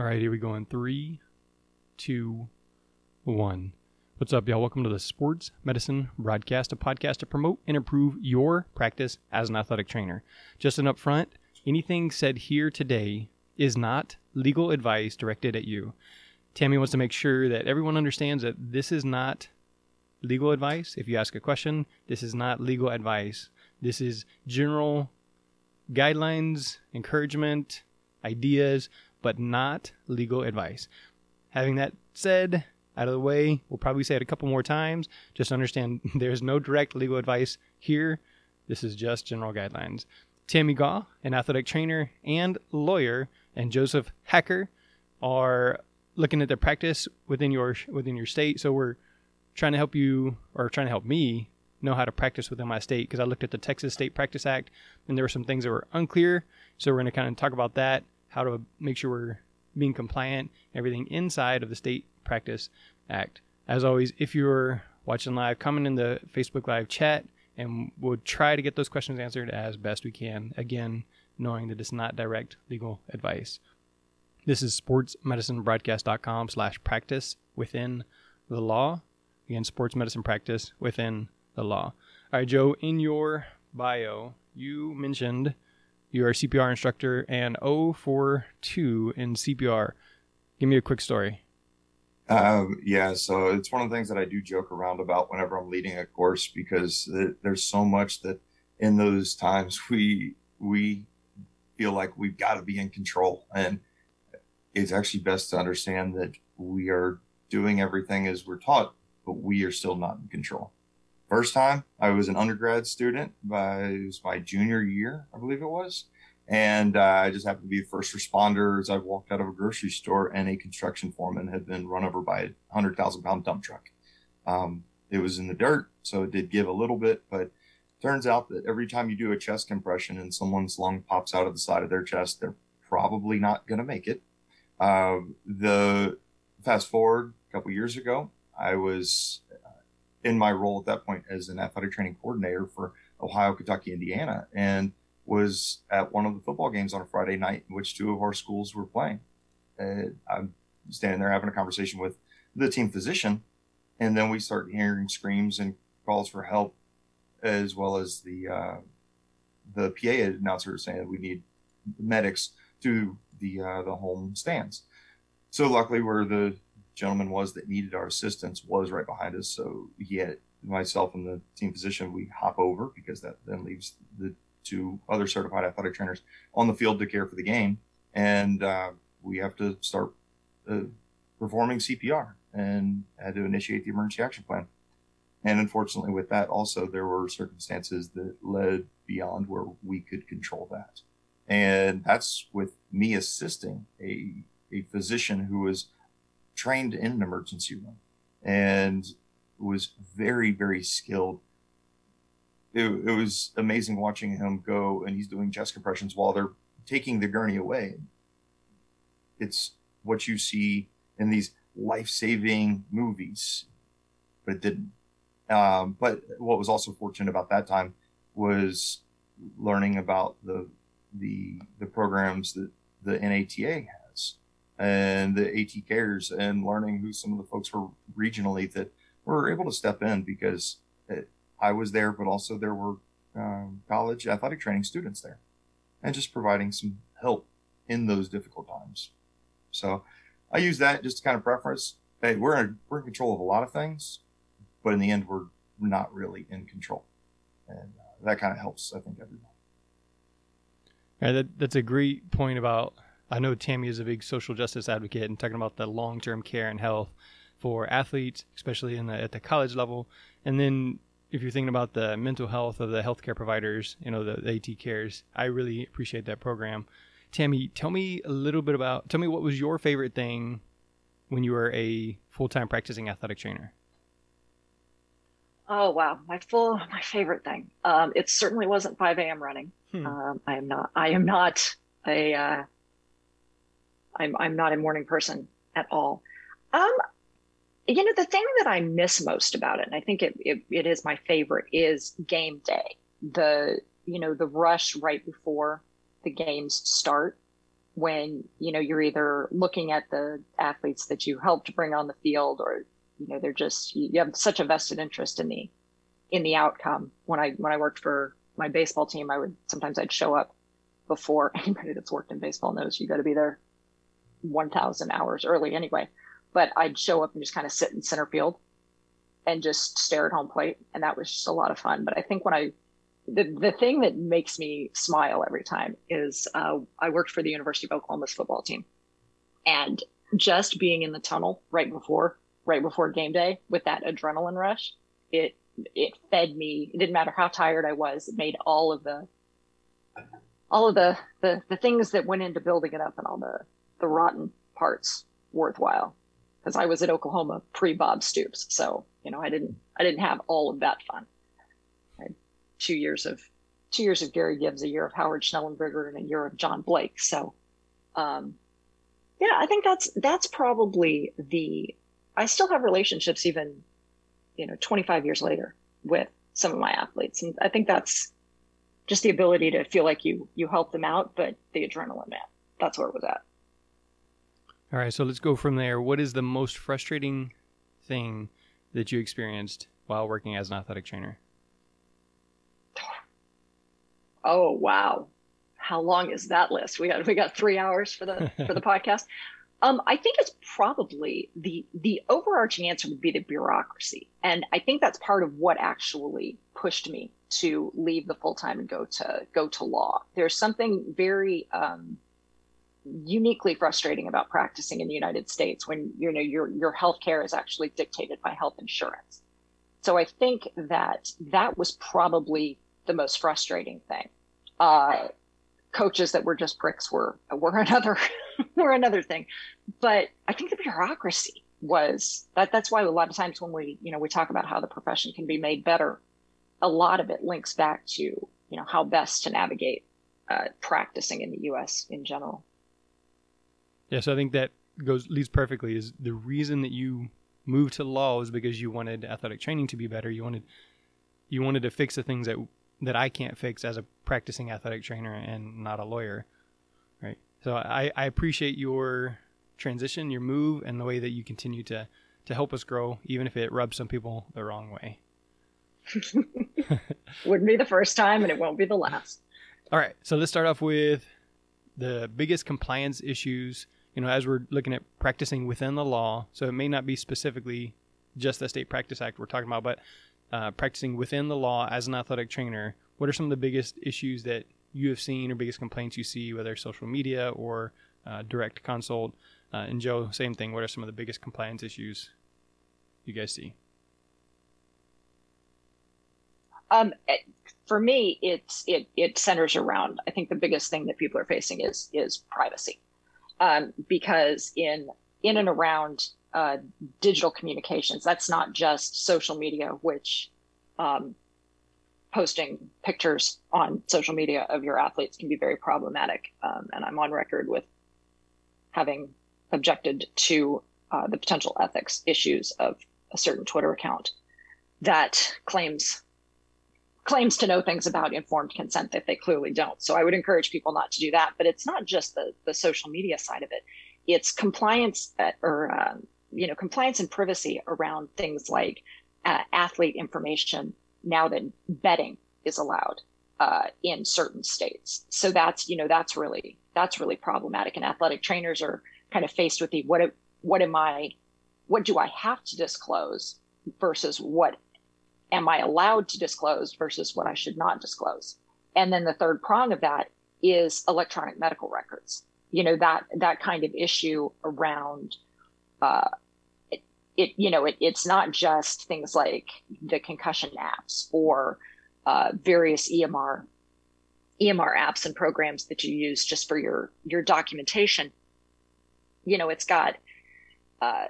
All right, here we go in three, two, one. What's up, y'all? Welcome to the Sports Medicine Broadcast, a podcast to promote and improve your practice as an athletic trainer. Just an upfront, anything said here today is not legal advice directed at you. Tammy wants to make sure that everyone understands that this is not legal advice. If you ask a question, this is not legal advice. This is general guidelines, encouragement, ideas, but not legal advice. Having that said, out of the way, we'll probably say it a couple more times. Just understand there's no direct legal advice here. This is just general guidelines. Tammy Gaw, an athletic trainer and lawyer, and Joseph Hacker are looking at the practice within your within your state. So we're trying to help you or trying to help me know how to practice within my state because I looked at the Texas State Practice Act and there were some things that were unclear. So we're going to kind of talk about that, how to make sure we're being compliant, everything inside of the State Practice Act. As always, if you're watching live, comment in the Facebook Live chat and we'll try to get those questions answered as best we can. Again, knowing that it's not direct legal advice. This is sportsmedicinebroadcast.com slash practice within the law. Again, sports medicine practice within the law. All right, Joe, in your bio, you mentioned you're a CPR instructor and 042 in CPR. Give me a quick story. Um, yeah, so it's one of the things that I do joke around about whenever I'm leading a course because there's so much that in those times we we feel like we've got to be in control, and it's actually best to understand that we are doing everything as we're taught, but we are still not in control. First time, I was an undergrad student. It was my junior year, I believe it was. And uh, I just happened to be the first responder as I walked out of a grocery store and a construction foreman had been run over by a 100,000 pound dump truck. Um, it was in the dirt, so it did give a little bit, but turns out that every time you do a chest compression and someone's lung pops out of the side of their chest, they're probably not going to make it. Uh, the fast forward a couple years ago, I was in my role at that point as an athletic training coordinator for Ohio, Kentucky, Indiana, and was at one of the football games on a Friday night in which two of our schools were playing. And I'm standing there having a conversation with the team physician, and then we start hearing screams and calls for help, as well as the uh, the PA announcer saying that we need medics to the uh, the home stands. So luckily, we're the gentleman was that needed our assistance was right behind us. So he had myself and the team physician, we hop over because that then leaves the two other certified athletic trainers on the field to care for the game. And uh, we have to start uh, performing CPR and had to initiate the emergency action plan. And unfortunately, with that, also, there were circumstances that led beyond where we could control that. And that's with me assisting a, a physician who was trained in an emergency room and was very, very skilled. It, it was amazing watching him go and he's doing chest compressions while they're taking the gurney away. It's what you see in these life saving movies, but it didn't. Um, but what was also fortunate about that time was learning about the the the programs that the NATA and the AT cares and learning who some of the folks were regionally that were able to step in because it, I was there, but also there were um, college athletic training students there and just providing some help in those difficult times. So I use that just to kind of preference. Hey, we're in, we're in control of a lot of things, but in the end, we're not really in control. And uh, that kind of helps, I think, everyone. Yeah, that, that's a great point about I know Tammy is a big social justice advocate and talking about the long term care and health for athletes, especially in the, at the college level. And then if you're thinking about the mental health of the healthcare providers, you know, the, the AT cares, I really appreciate that program. Tammy, tell me a little bit about, tell me what was your favorite thing when you were a full time practicing athletic trainer? Oh wow, my full my favorite thing. Um, it certainly wasn't 5 a.m. running. Hmm. Um, I am not. I am not a uh, I'm I'm not a morning person at all. Um, you know, the thing that I miss most about it, and I think it, it, it is my favorite, is game day. The you know the rush right before the games start, when you know you're either looking at the athletes that you helped bring on the field or you know they're just you have such a vested interest in the in the outcome when i when i worked for my baseball team i would sometimes i'd show up before anybody that's worked in baseball knows you got to be there 1000 hours early anyway but i'd show up and just kind of sit in center field and just stare at home plate and that was just a lot of fun but i think when i the, the thing that makes me smile every time is uh, I worked for the University of Oklahoma's football team, and just being in the tunnel right before right before game day with that adrenaline rush, it it fed me. It didn't matter how tired I was. It made all of the all of the the, the things that went into building it up and all the the rotten parts worthwhile. Because I was at Oklahoma pre Bob Stoops, so you know I didn't I didn't have all of that fun two years of two years of Gary Gibbs, a year of Howard Schnellenberger, and a year of John Blake. So, um, yeah, I think that's that's probably the. I still have relationships even, you know, 25 years later with some of my athletes, and I think that's just the ability to feel like you you help them out, but the adrenaline, man, that's where it was at. All right, so let's go from there. What is the most frustrating thing that you experienced while working as an athletic trainer? Oh wow, how long is that list? We got we got three hours for the for the podcast. Um, I think it's probably the the overarching answer would be the bureaucracy, and I think that's part of what actually pushed me to leave the full time and go to go to law. There's something very um, uniquely frustrating about practicing in the United States when you know your your health care is actually dictated by health insurance. So I think that that was probably the most frustrating thing. Uh, coaches that were just pricks were were another were another thing, but I think the bureaucracy was that. That's why a lot of times when we you know we talk about how the profession can be made better, a lot of it links back to you know how best to navigate uh, practicing in the U.S. in general. Yeah, so I think that goes leads perfectly. Is the reason that you moved to law is because you wanted athletic training to be better. You wanted you wanted to fix the things that that I can't fix as a practicing athletic trainer and not a lawyer. Right. So I, I appreciate your transition, your move, and the way that you continue to, to help us grow, even if it rubs some people the wrong way. Wouldn't be the first time, and it won't be the last. All right. So let's start off with the biggest compliance issues, you know, as we're looking at practicing within the law. So it may not be specifically just the State Practice Act we're talking about, but uh, practicing within the law as an athletic trainer, what are some of the biggest issues that you have seen or biggest complaints you see, whether social media or uh, direct consult? Uh, and Joe, same thing. What are some of the biggest compliance issues you guys see? Um, for me, it's it it centers around. I think the biggest thing that people are facing is is privacy, um, because in in and around uh, digital communications. That's not just social media, which um, posting pictures on social media of your athletes can be very problematic. Um, and I'm on record with having objected to uh, the potential ethics issues of a certain Twitter account that claims claims to know things about informed consent that they clearly don't. So I would encourage people not to do that. But it's not just the the social media side of it; it's compliance at, or um, you know, compliance and privacy around things like uh, athlete information now that betting is allowed uh, in certain states. So that's, you know, that's really, that's really problematic. And athletic trainers are kind of faced with the, what, what am I, what do I have to disclose versus what am I allowed to disclose versus what I should not disclose. And then the third prong of that is electronic medical records. You know, that, that kind of issue around, uh, it, it, you know, it, it's not just things like the concussion apps or uh, various EMR EMR apps and programs that you use just for your your documentation. You know, it's got uh,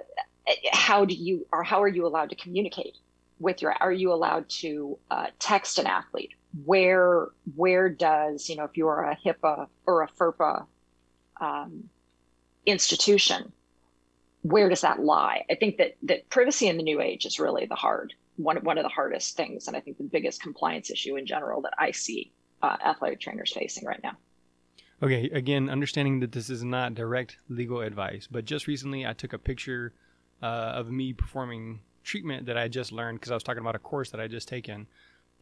how do you or how are you allowed to communicate with your? Are you allowed to uh, text an athlete? Where where does you know if you are a HIPAA or a FERPA um, institution, where does that lie? I think that that privacy in the new age is really the hard one one of the hardest things, and I think the biggest compliance issue in general that I see uh, athletic trainers facing right now. Okay, again, understanding that this is not direct legal advice, but just recently I took a picture uh, of me performing treatment that I just learned because I was talking about a course that I just taken,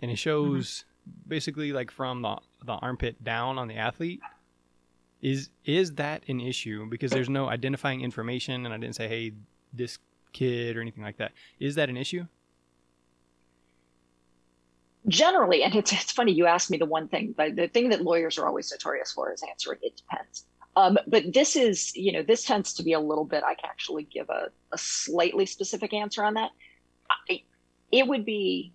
and it shows mm-hmm. basically like from the the armpit down on the athlete. Is is that an issue? Because there's no identifying information, and I didn't say, hey, this kid or anything like that. Is that an issue? generally, and it's, it's funny you asked me the one thing, but the thing that lawyers are always notorious for is answering it depends. Um, but this is, you know, this tends to be a little bit, I can actually give a, a slightly specific answer on that. I, it would be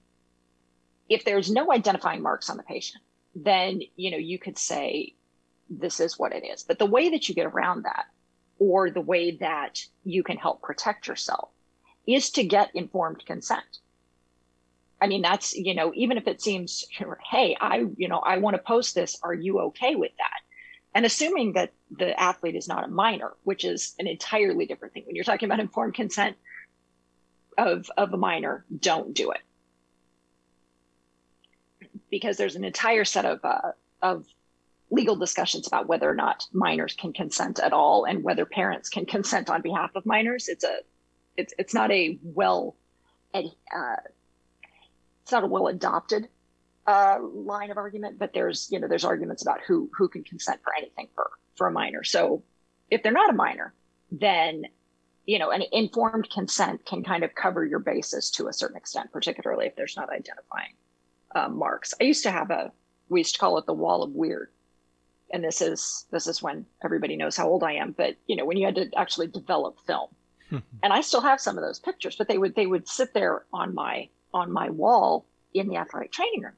if there's no identifying marks on the patient, then, you know, you could say this is what it is. But the way that you get around that, or the way that you can help protect yourself, is to get informed consent. I mean, that's, you know, even if it seems, hey, I, you know, I want to post this. Are you okay with that? And assuming that the athlete is not a minor, which is an entirely different thing. When you're talking about informed consent of, of a minor, don't do it. Because there's an entire set of, uh, of legal discussions about whether or not minors can consent at all and whether parents can consent on behalf of minors. It's a, it's, it's not a well, uh, it's not a well adopted uh, line of argument, but there's you know there's arguments about who who can consent for anything for for a minor. So if they're not a minor, then you know an informed consent can kind of cover your basis to a certain extent, particularly if there's not identifying uh, marks. I used to have a we used to call it the wall of weird, and this is this is when everybody knows how old I am. But you know when you had to actually develop film, and I still have some of those pictures, but they would they would sit there on my on my wall in the athletic training room.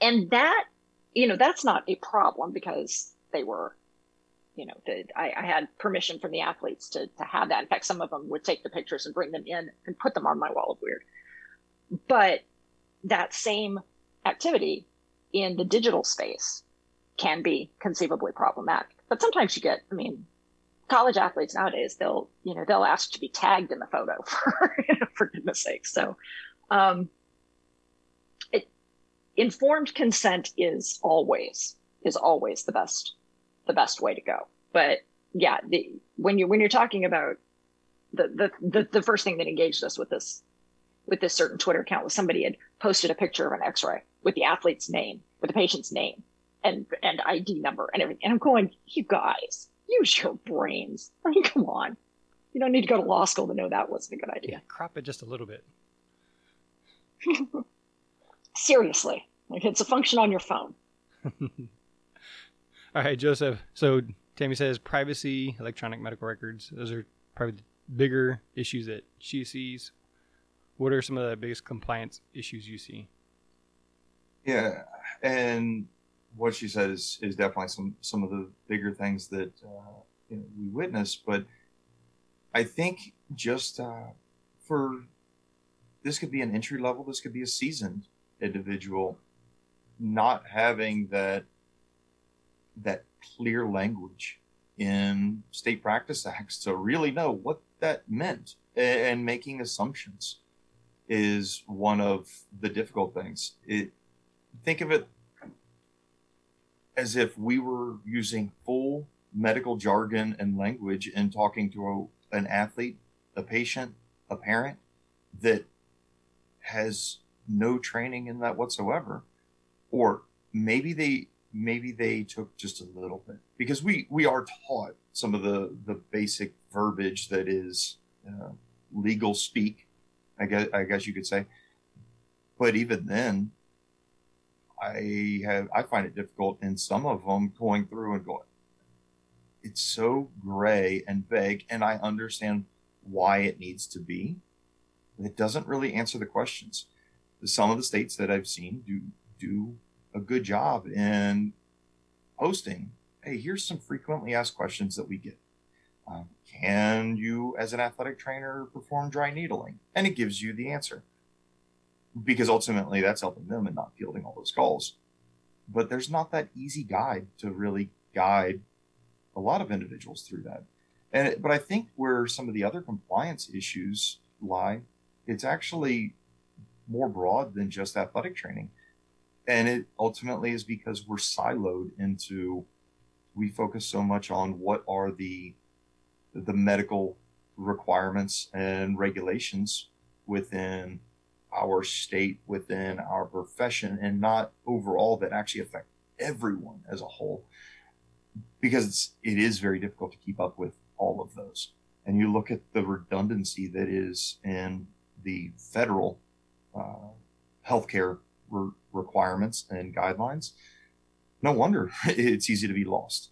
And that, you know, that's not a problem because they were, you know, the, I, I, had permission from the athletes to, to have that. In fact, some of them would take the pictures and bring them in and put them on my wall of weird. But that same activity in the digital space can be conceivably problematic. But sometimes you get, I mean, college athletes nowadays they'll you know they'll ask to be tagged in the photo for for goodness sake so um, informed consent is always is always the best the best way to go but yeah the, when you when you're talking about the, the the the first thing that engaged us with this with this certain twitter account was somebody had posted a picture of an x-ray with the athlete's name with the patient's name and and id number and everything and i'm going you guys use your brains. I mean, come on. You don't need to go to law school to know that wasn't a good idea. Yeah, crop it just a little bit. Seriously. Like it's a function on your phone. All right, Joseph. So Tammy says privacy, electronic medical records. Those are probably the bigger issues that she sees. What are some of the biggest compliance issues you see? Yeah, and what she said is, is definitely some some of the bigger things that uh, you know, we witness. But I think just uh, for this could be an entry level, this could be a seasoned individual, not having that that clear language in state practice acts to really know what that meant and making assumptions is one of the difficult things. It, think of it as if we were using full medical jargon and language in talking to a, an athlete, a patient, a parent that has no training in that whatsoever or maybe they maybe they took just a little bit because we we are taught some of the the basic verbiage that is uh, legal speak i guess i guess you could say but even then I have I find it difficult in some of them going through and going. It's so gray and vague, and I understand why it needs to be. It doesn't really answer the questions. Some of the states that I've seen do do a good job in posting. Hey, here's some frequently asked questions that we get. Um, can you, as an athletic trainer, perform dry needling? And it gives you the answer because ultimately that's helping them and not fielding all those calls. But there's not that easy guide to really guide a lot of individuals through that. And but I think where some of the other compliance issues lie, it's actually more broad than just athletic training. and it ultimately is because we're siloed into we focus so much on what are the the medical requirements and regulations within our state within our profession and not overall that actually affect everyone as a whole because it's, it is very difficult to keep up with all of those and you look at the redundancy that is in the federal uh, healthcare re- requirements and guidelines no wonder it's easy to be lost.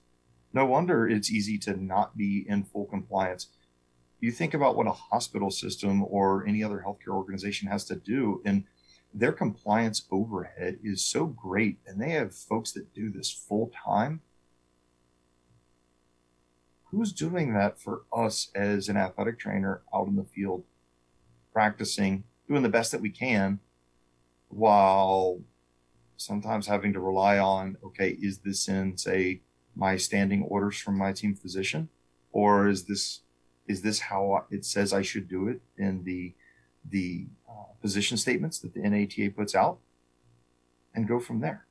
No wonder it's easy to not be in full compliance. You think about what a hospital system or any other healthcare organization has to do and their compliance overhead is so great and they have folks that do this full time who's doing that for us as an athletic trainer out in the field practicing doing the best that we can while sometimes having to rely on okay is this in say my standing orders from my team physician or is this is this how it says I should do it in the the uh, position statements that the NATA puts out, and go from there.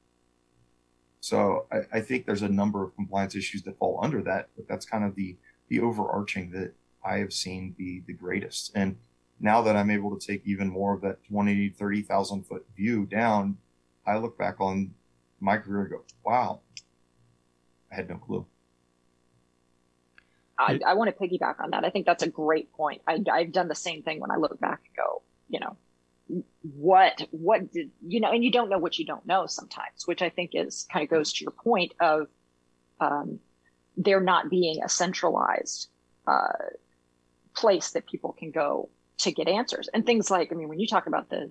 So I, I, think there's a number of compliance issues that fall under that, but that's kind of the the overarching that I have seen be the greatest. And now that I'm able to take even more of that 20, 30,000 foot view down, I look back on my career and go, wow, I had no clue. I, I want to piggyback on that. I think that's a great point. I, I've done the same thing when I look back and go, you know, what what did you know and you don't know what you don't know sometimes which i think is kind of goes to your point of um, there not being a centralized uh, place that people can go to get answers and things like i mean when you talk about the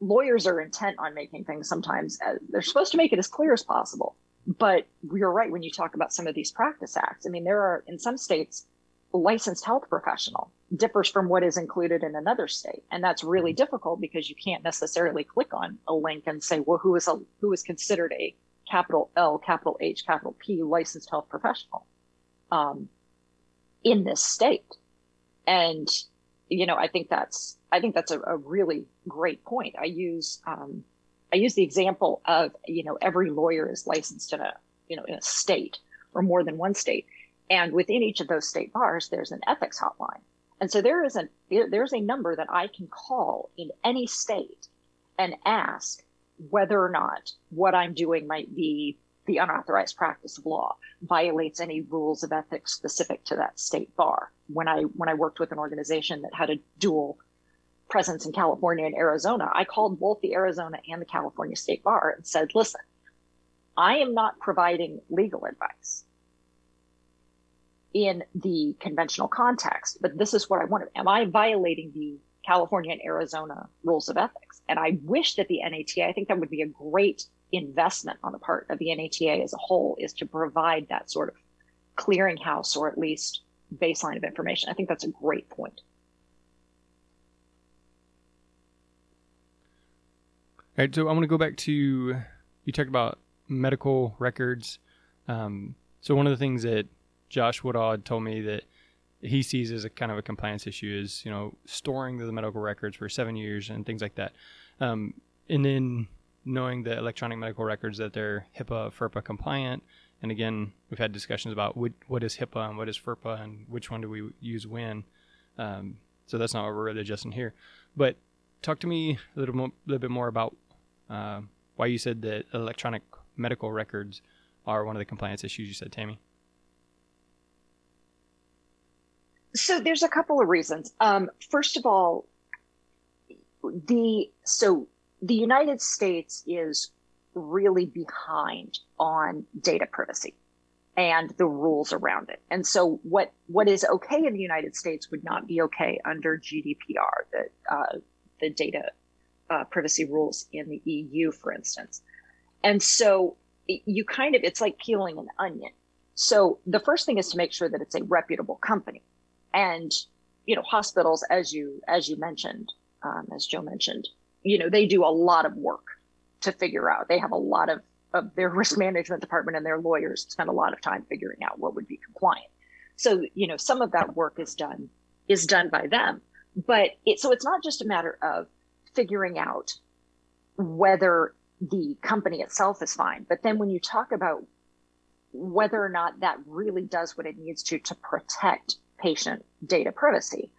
lawyers are intent on making things sometimes as, they're supposed to make it as clear as possible but you're right when you talk about some of these practice acts. I mean, there are in some states, licensed health professional differs from what is included in another state, and that's really mm-hmm. difficult because you can't necessarily click on a link and say, well, who is a who is considered a capital L, capital H, capital P licensed health professional um, in this state, and you know, I think that's I think that's a, a really great point. I use um, I use the example of, you know, every lawyer is licensed in a, you know, in a state or more than one state. And within each of those state bars, there's an ethics hotline. And so there is a, there's a number that I can call in any state and ask whether or not what I'm doing might be the unauthorized practice of law, violates any rules of ethics specific to that state bar. When I, when I worked with an organization that had a dual presence in California and Arizona, I called both the Arizona and the California State Bar and said, listen, I am not providing legal advice in the conventional context, but this is what I wanted. Am I violating the California and Arizona rules of ethics? And I wish that the NATA, I think that would be a great investment on the part of the NATA as a whole, is to provide that sort of clearinghouse or at least baseline of information. I think that's a great point. All right, so I want to go back to you talked about medical records. Um, so one of the things that Josh Woodard told me that he sees as a kind of a compliance issue is you know storing the medical records for seven years and things like that, um, and then knowing the electronic medical records that they're HIPAA FERPA compliant. And again, we've had discussions about what, what is HIPAA and what is FERPA and which one do we use when. Um, so that's not what we're really adjusting here. But talk to me a little, mo- little bit more about uh, why you said that electronic medical records are one of the compliance issues you said, Tammy. So there's a couple of reasons. Um, first of all, the so the United States is really behind on data privacy and the rules around it. And so what what is okay in the United States would not be okay under GDPR, the uh, the data uh, privacy rules in the EU, for instance. And so you kind of, it's like peeling an onion. So the first thing is to make sure that it's a reputable company. And, you know, hospitals, as you, as you mentioned, um, as Joe mentioned, you know, they do a lot of work to figure out. They have a lot of, of their risk management department and their lawyers spend a lot of time figuring out what would be compliant. So, you know, some of that work is done, is done by them. But it, so it's not just a matter of figuring out whether the company itself is fine. But then when you talk about whether or not that really does what it needs to to protect patient data privacy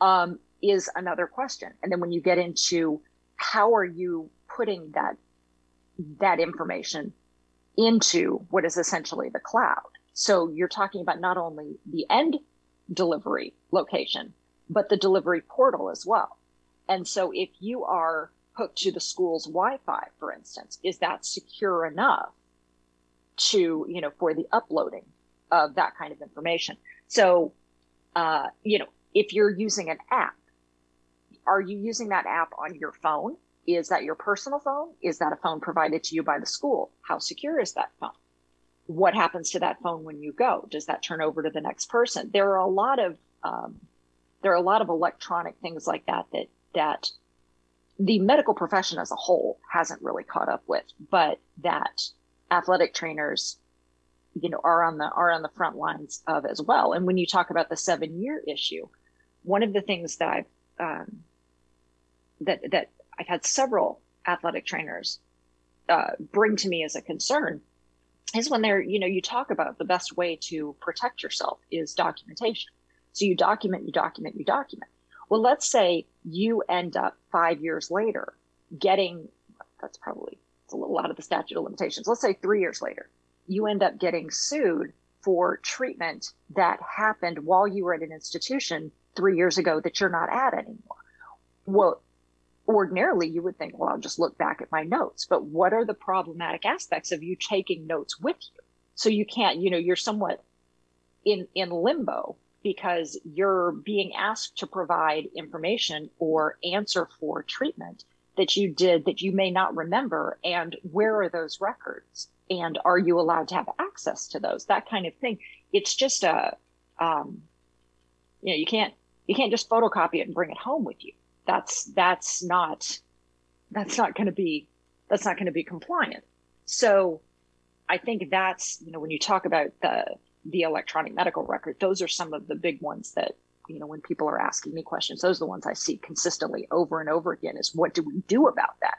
um, is another question. And then when you get into how are you putting that that information into what is essentially the cloud? So you're talking about not only the end delivery location, but the delivery portal as well. And so if you are hooked to the school's Wi-Fi, for instance, is that secure enough to, you know, for the uploading of that kind of information? So, uh, you know, if you're using an app, are you using that app on your phone? Is that your personal phone? Is that a phone provided to you by the school? How secure is that phone? What happens to that phone when you go? Does that turn over to the next person? There are a lot of um, there are a lot of electronic things like that that that the medical profession as a whole hasn't really caught up with, but that athletic trainers, you know, are on the are on the front lines of as well. And when you talk about the seven year issue, one of the things that I've um, that that I've had several athletic trainers uh, bring to me as a concern is when they're you know you talk about the best way to protect yourself is documentation. So you document, you document, you document. Well, let's say you end up five years later getting, that's probably, it's a little out of the statute of limitations. Let's say three years later, you end up getting sued for treatment that happened while you were at an institution three years ago that you're not at anymore. Well, ordinarily you would think, well, I'll just look back at my notes. But what are the problematic aspects of you taking notes with you? So you can't, you know, you're somewhat in in limbo because you're being asked to provide information or answer for treatment that you did that you may not remember and where are those records and are you allowed to have access to those that kind of thing it's just a um, you know you can't you can't just photocopy it and bring it home with you that's that's not that's not going to be that's not going to be compliant so i think that's you know when you talk about the the electronic medical record. Those are some of the big ones that, you know, when people are asking me questions, those are the ones I see consistently over and over again is what do we do about that?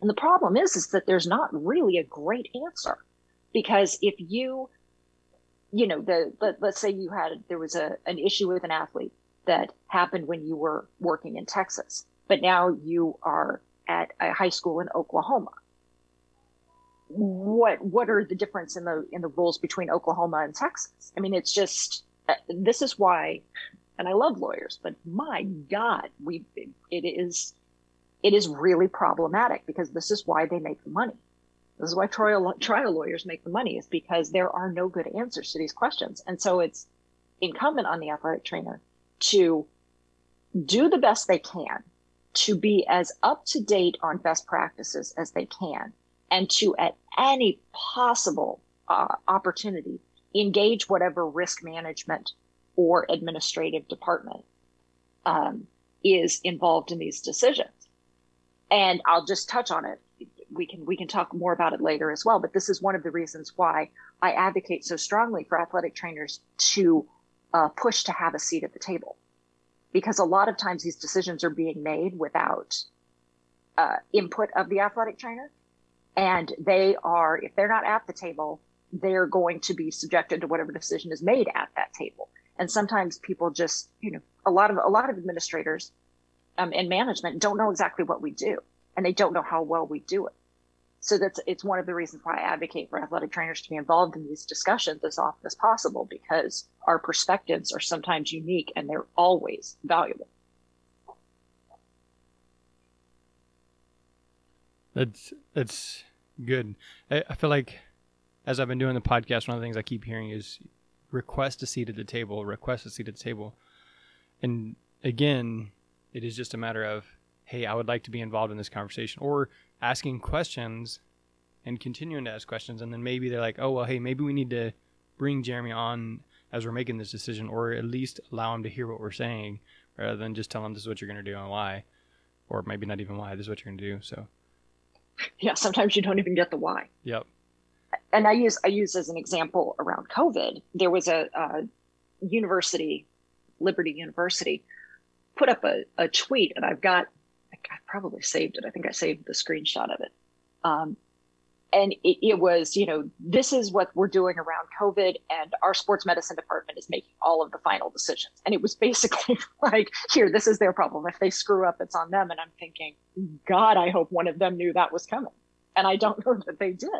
And the problem is, is that there's not really a great answer because if you, you know, the, let, let's say you had, there was a, an issue with an athlete that happened when you were working in Texas, but now you are at a high school in Oklahoma what what are the difference in the in the rules between Oklahoma and Texas? I mean, it's just this is why, and I love lawyers, but my God, we it is it is really problematic because this is why they make the money. This is why trial trial lawyers make the money is because there are no good answers to these questions, and so it's incumbent on the athletic trainer to do the best they can to be as up to date on best practices as they can and to at any possible uh, opportunity engage whatever risk management or administrative department um, is involved in these decisions. And I'll just touch on it. We can we can talk more about it later as well. But this is one of the reasons why I advocate so strongly for athletic trainers to uh, push to have a seat at the table, because a lot of times these decisions are being made without uh, input of the athletic trainer and they are, if they're not at the table, they're going to be subjected to whatever decision is made at that table. And sometimes people just, you know, a lot of a lot of administrators um, and management don't know exactly what we do, and they don't know how well we do it. So that's it's one of the reasons why I advocate for athletic trainers to be involved in these discussions as often as possible because our perspectives are sometimes unique and they're always valuable. That's that's good. I, I feel like as I've been doing the podcast, one of the things I keep hearing is request a seat at the table, request a seat at the table. And again, it is just a matter of, hey, I would like to be involved in this conversation, or asking questions and continuing to ask questions. And then maybe they're like, oh, well, hey, maybe we need to bring Jeremy on as we're making this decision, or at least allow him to hear what we're saying rather than just tell him this is what you're going to do and why, or maybe not even why, this is what you're going to do. So yeah, sometimes you don't even get the why. Yep. And I use I use as an example around COVID. There was a, a university, Liberty University, put up a, a tweet, and I've got I probably saved it. I think I saved the screenshot of it. Um, and it, it, was, you know, this is what we're doing around COVID, and our sports medicine department is making all of the final decisions. And it was basically like, here, this is their problem. If they screw up, it's on them. And I'm thinking, God, I hope one of them knew that was coming. And I don't know that they did.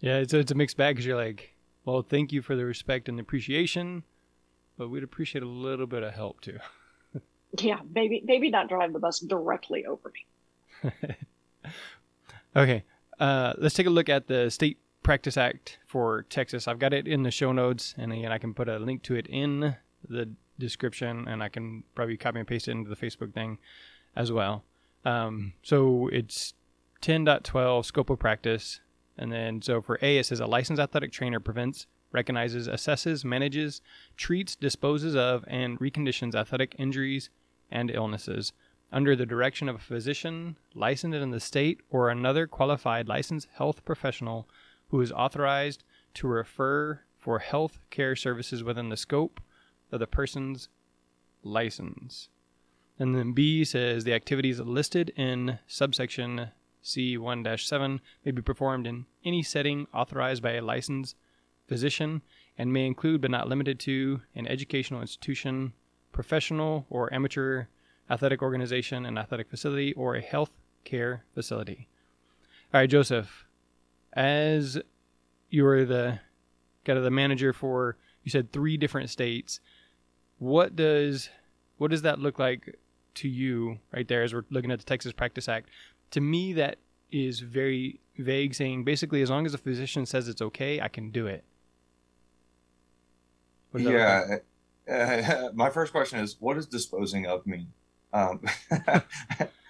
Yeah, it's a, it's a mixed bag because you're like, well, thank you for the respect and the appreciation, but we'd appreciate a little bit of help too. yeah, maybe maybe not drive the bus directly over me. okay, uh, let's take a look at the State Practice Act for Texas. I've got it in the show notes, and again, I can put a link to it in the description, and I can probably copy and paste it into the Facebook thing as well. Um, so it's 10.12 scope of practice. And then, so for A, it says a licensed athletic trainer prevents, recognizes, assesses, manages, treats, disposes of, and reconditions athletic injuries and illnesses under the direction of a physician licensed in the state or another qualified licensed health professional who is authorized to refer for health care services within the scope of the person's license. And then B says the activities listed in subsection C1 7 may be performed in any setting authorized by a licensed physician and may include but not limited to an educational institution, professional or amateur athletic organization, an athletic facility, or a health care facility. All right, Joseph, as you are the kind of the manager for you said three different states, what does what does that look like to you right there as we're looking at the Texas Practice Act? to me that is very vague saying basically as long as a physician says it's okay i can do it yeah my first question is what does disposing of mean? Um, that,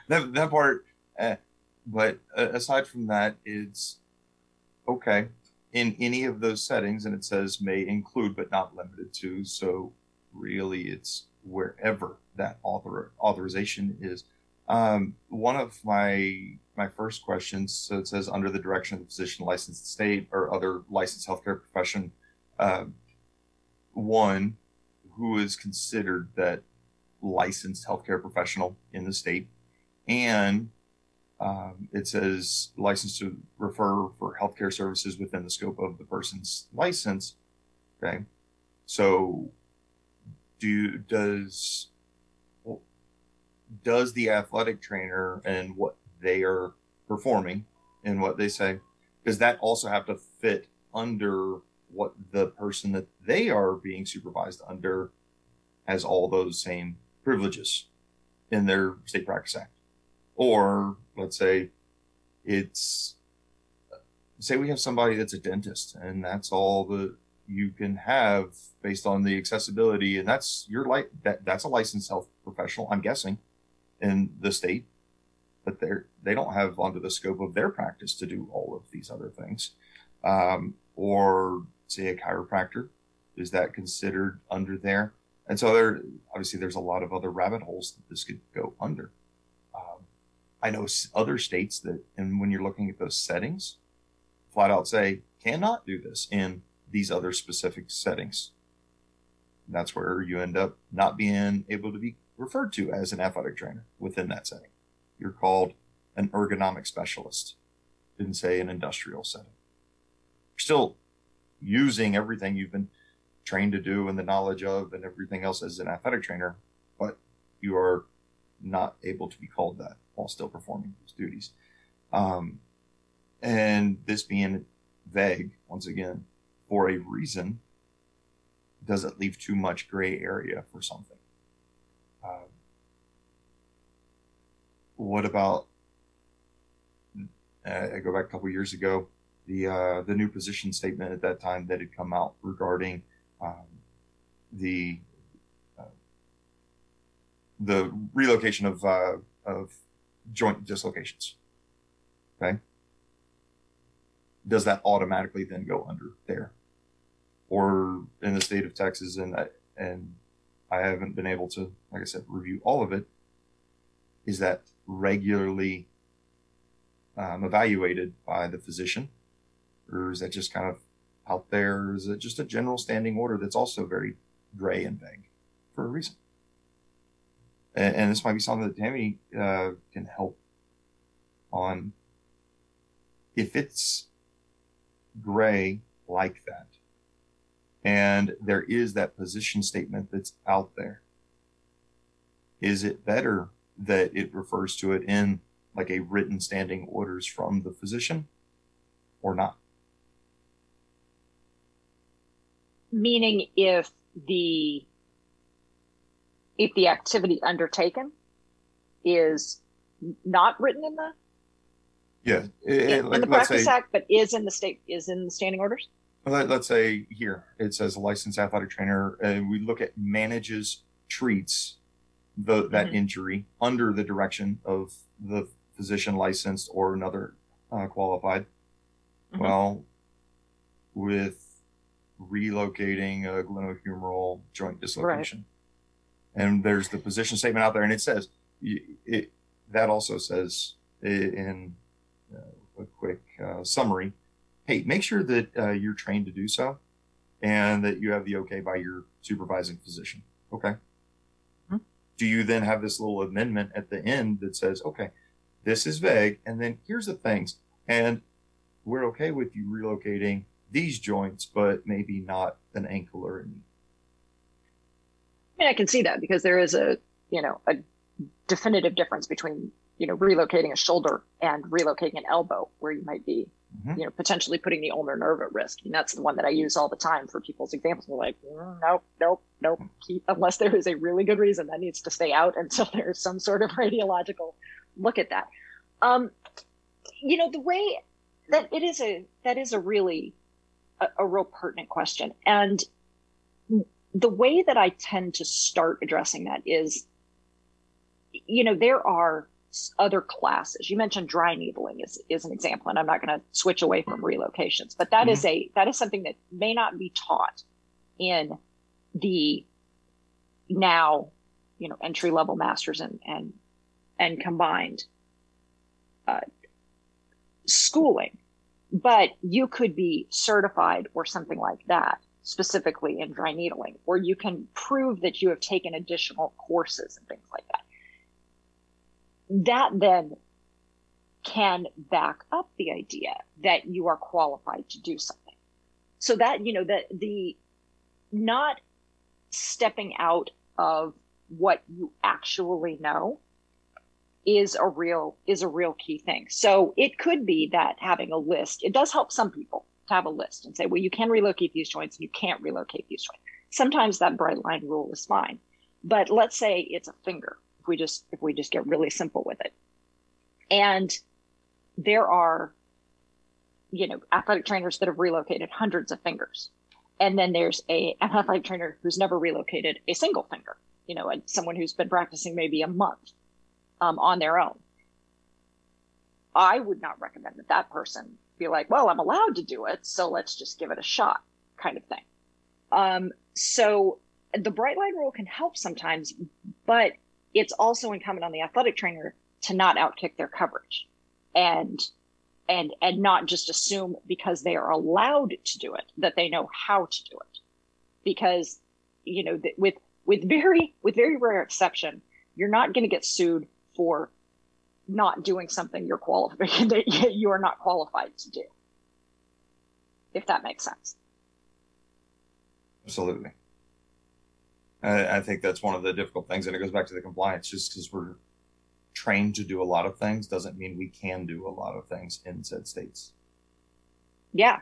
that part uh, but aside from that it's okay. In any of those settings and it says may include but not limited to so really it's wherever that author authorization is. Um, one of my my first questions, so it says under the direction of the physician licensed state or other licensed healthcare profession, uh, one who is considered that licensed healthcare professional in the state, and um, it says licensed to refer for healthcare services within the scope of the person's license. Okay, so do does does the athletic trainer and what they are performing and what they say does that also have to fit under what the person that they are being supervised under has all those same privileges in their state practice act or let's say it's say we have somebody that's a dentist and that's all that you can have based on the accessibility and that's your like that that's a licensed health professional i'm guessing in the state, but they're they don't have under the scope of their practice to do all of these other things. Um, or say a chiropractor, is that considered under there? And so there, obviously, there's a lot of other rabbit holes that this could go under. Um, I know other states that, and when you're looking at those settings, flat out say cannot do this in these other specific settings. that's where you end up not being able to be referred to as an athletic trainer within that setting. You're called an ergonomic specialist, didn't say an industrial setting. Still using everything you've been trained to do and the knowledge of and everything else as an athletic trainer, but you are not able to be called that while still performing those duties. Um, and this being vague, once again, for a reason, does it leave too much gray area for something? Um, what about? Uh, I go back a couple years ago. The uh, the new position statement at that time that had come out regarding um, the uh, the relocation of uh, of joint dislocations. Okay. Does that automatically then go under there, or in the state of Texas and and I haven't been able to, like I said, review all of it. Is that regularly um, evaluated by the physician, or is that just kind of out there? Is it just a general standing order that's also very gray and vague for a reason? and, and this might be something that Tammy uh, can help on. If it's gray like that, and there is that position statement that's out there, is it better that it refers to it in like a written standing orders from the physician or not? Meaning if the if the activity undertaken is not written in the yeah in, in the practice say, act but is in the state is in the standing orders let, us say here it says a licensed athletic trainer and we look at manages treats the that mm-hmm. injury under the direction of the physician licensed or another uh, qualified mm-hmm. well with relocating a glenohumeral joint dislocation right and there's the position statement out there, and it says it, that also says in uh, a quick uh, summary, hey, make sure that uh, you're trained to do so, and that you have the okay by your supervising physician. Okay. Mm-hmm. Do you then have this little amendment at the end that says, okay, this is vague, and then here's the things, and we're okay with you relocating these joints, but maybe not an ankle or a knee. I mean, I can see that because there is a, you know, a definitive difference between, you know, relocating a shoulder and relocating an elbow where you might be, mm-hmm. you know, potentially putting the ulnar nerve at risk. And that's the one that I use all the time for people's examples. They're like, mm, nope, nope, nope. Keep, unless there is a really good reason that needs to stay out until there's some sort of radiological look at that. Um, you know, the way that it is a, that is a really, a, a real pertinent question. And the way that I tend to start addressing that is, you know, there are other classes. You mentioned dry needling is, is an example, and I'm not going to switch away from relocations, but that mm-hmm. is a that is something that may not be taught in the now, you know, entry level masters and and and combined uh, schooling, but you could be certified or something like that specifically in dry needling, or you can prove that you have taken additional courses and things like that. That then can back up the idea that you are qualified to do something. So that, you know, that the not stepping out of what you actually know is a real is a real key thing. So it could be that having a list, it does help some people to have a list and say, well, you can relocate these joints and you can't relocate these joints. Sometimes that bright line rule is fine. But let's say it's a finger. If we just if we just get really simple with it. And there are, you know, athletic trainers that have relocated hundreds of fingers. And then there's a an athletic trainer who's never relocated a single finger, you know, and someone who's been practicing maybe a month um, on their own. I would not recommend that that person be like, well, I'm allowed to do it, so let's just give it a shot, kind of thing. Um, so the bright line rule can help sometimes, but it's also incumbent on the athletic trainer to not outkick their coverage and and and not just assume because they are allowed to do it that they know how to do it because you know with with very with very rare exception you're not going to get sued for not doing something you're qualified that you are not qualified to do. If that makes sense. Absolutely. I, I think that's one of the difficult things, and it goes back to the compliance. Just because we're trained to do a lot of things doesn't mean we can do a lot of things in said states. Yeah,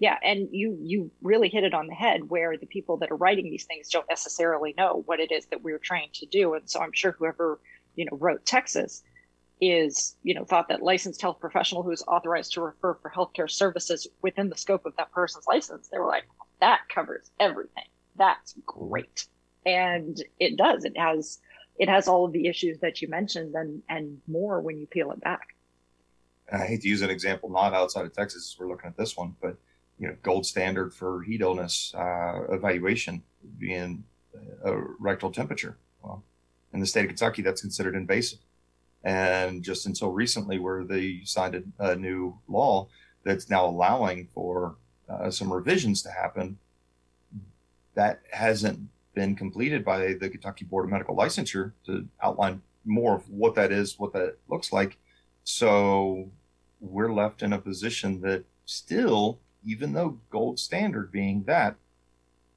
yeah, and you you really hit it on the head. Where the people that are writing these things don't necessarily know what it is that we're trained to do, and so I'm sure whoever you know wrote Texas is, you know, thought that licensed health professional who's authorized to refer for healthcare services within the scope of that person's license, they were like, that covers everything. That's great. And it does. It has it has all of the issues that you mentioned and and more when you peel it back. I hate to use an example not outside of Texas. We're looking at this one, but you know, gold standard for heat illness uh, evaluation being a rectal temperature. Well, in the state of Kentucky, that's considered invasive. And just until recently, where they signed a, a new law that's now allowing for uh, some revisions to happen, that hasn't been completed by the Kentucky Board of Medical Licensure to outline more of what that is, what that looks like. So we're left in a position that still, even though gold standard being that,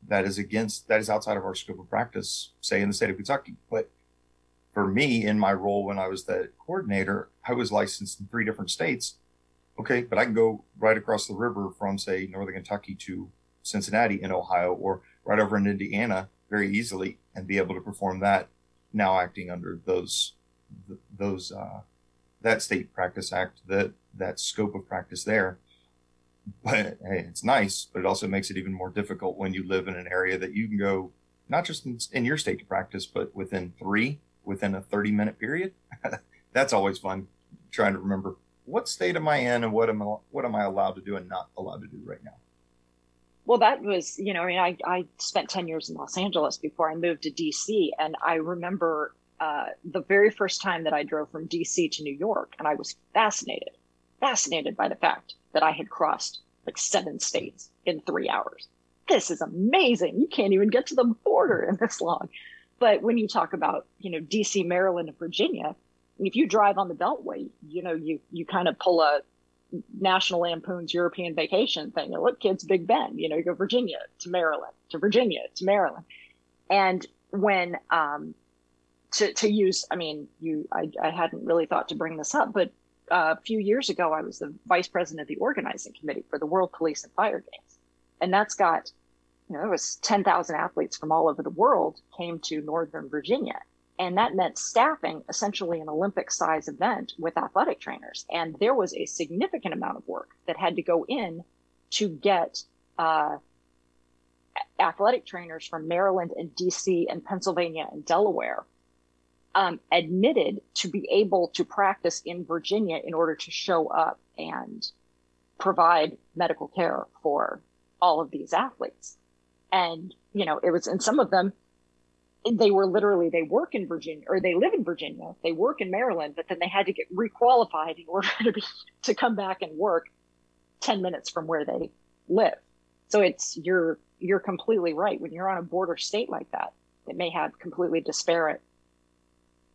that is against that is outside of our scope of practice, say in the state of Kentucky. But for me, in my role when I was the coordinator, I was licensed in three different states. Okay, but I can go right across the river from say northern Kentucky to Cincinnati in Ohio, or right over in Indiana very easily, and be able to perform that. Now acting under those those uh, that state practice act that that scope of practice there but hey, it's nice, but it also makes it even more difficult when you live in an area that you can go not just in, in your state to practice, but within three, within a 30 minute period. That's always fun trying to remember what state am I in and what am I, what am I allowed to do and not allowed to do right now. Well, that was, you know, I mean, I, I spent 10 years in Los Angeles before I moved to DC. And I remember uh, the very first time that I drove from DC to New York, and I was fascinated, fascinated by the fact that I had crossed like seven states in three hours. This is amazing. You can't even get to the border in this long. But when you talk about, you know, DC, Maryland, and Virginia, if you drive on the Beltway, you know, you you kind of pull a National Lampoon's European Vacation thing. You look, kids, Big Ben. You know, you go Virginia to Maryland, to Virginia to Maryland, and when um, to to use, I mean, you, I, I hadn't really thought to bring this up, but a few years ago, I was the vice president of the organizing committee for the World Police and Fire Games. And that's got, you know, it was 10,000 athletes from all over the world came to Northern Virginia. And that meant staffing essentially an Olympic size event with athletic trainers. And there was a significant amount of work that had to go in to get uh, athletic trainers from Maryland and DC and Pennsylvania and Delaware um, admitted to be able to practice in Virginia in order to show up and provide medical care for all of these athletes. And, you know, it was, and some of them, they were literally, they work in Virginia or they live in Virginia, they work in Maryland, but then they had to get requalified in order to be, to come back and work 10 minutes from where they live. So it's, you're, you're completely right. When you're on a border state like that, it may have completely disparate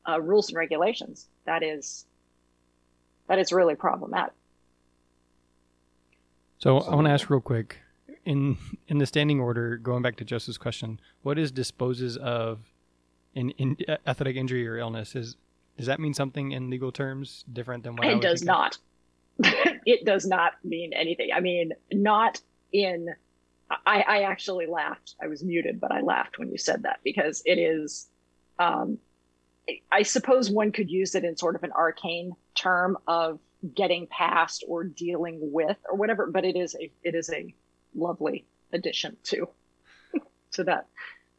uh, rules and regulations, that is that is really problematic. So I want to ask real quick in in the standing order, going back to Joseph's question, what is disposes of in, in athletic injury or illness? Is does that mean something in legal terms different than what it does not? it does not mean anything. I mean, not in. I, I actually laughed. I was muted, but I laughed when you said that because it is um, I suppose one could use it in sort of an arcane term of getting past or dealing with or whatever, but it is a it is a lovely addition to to that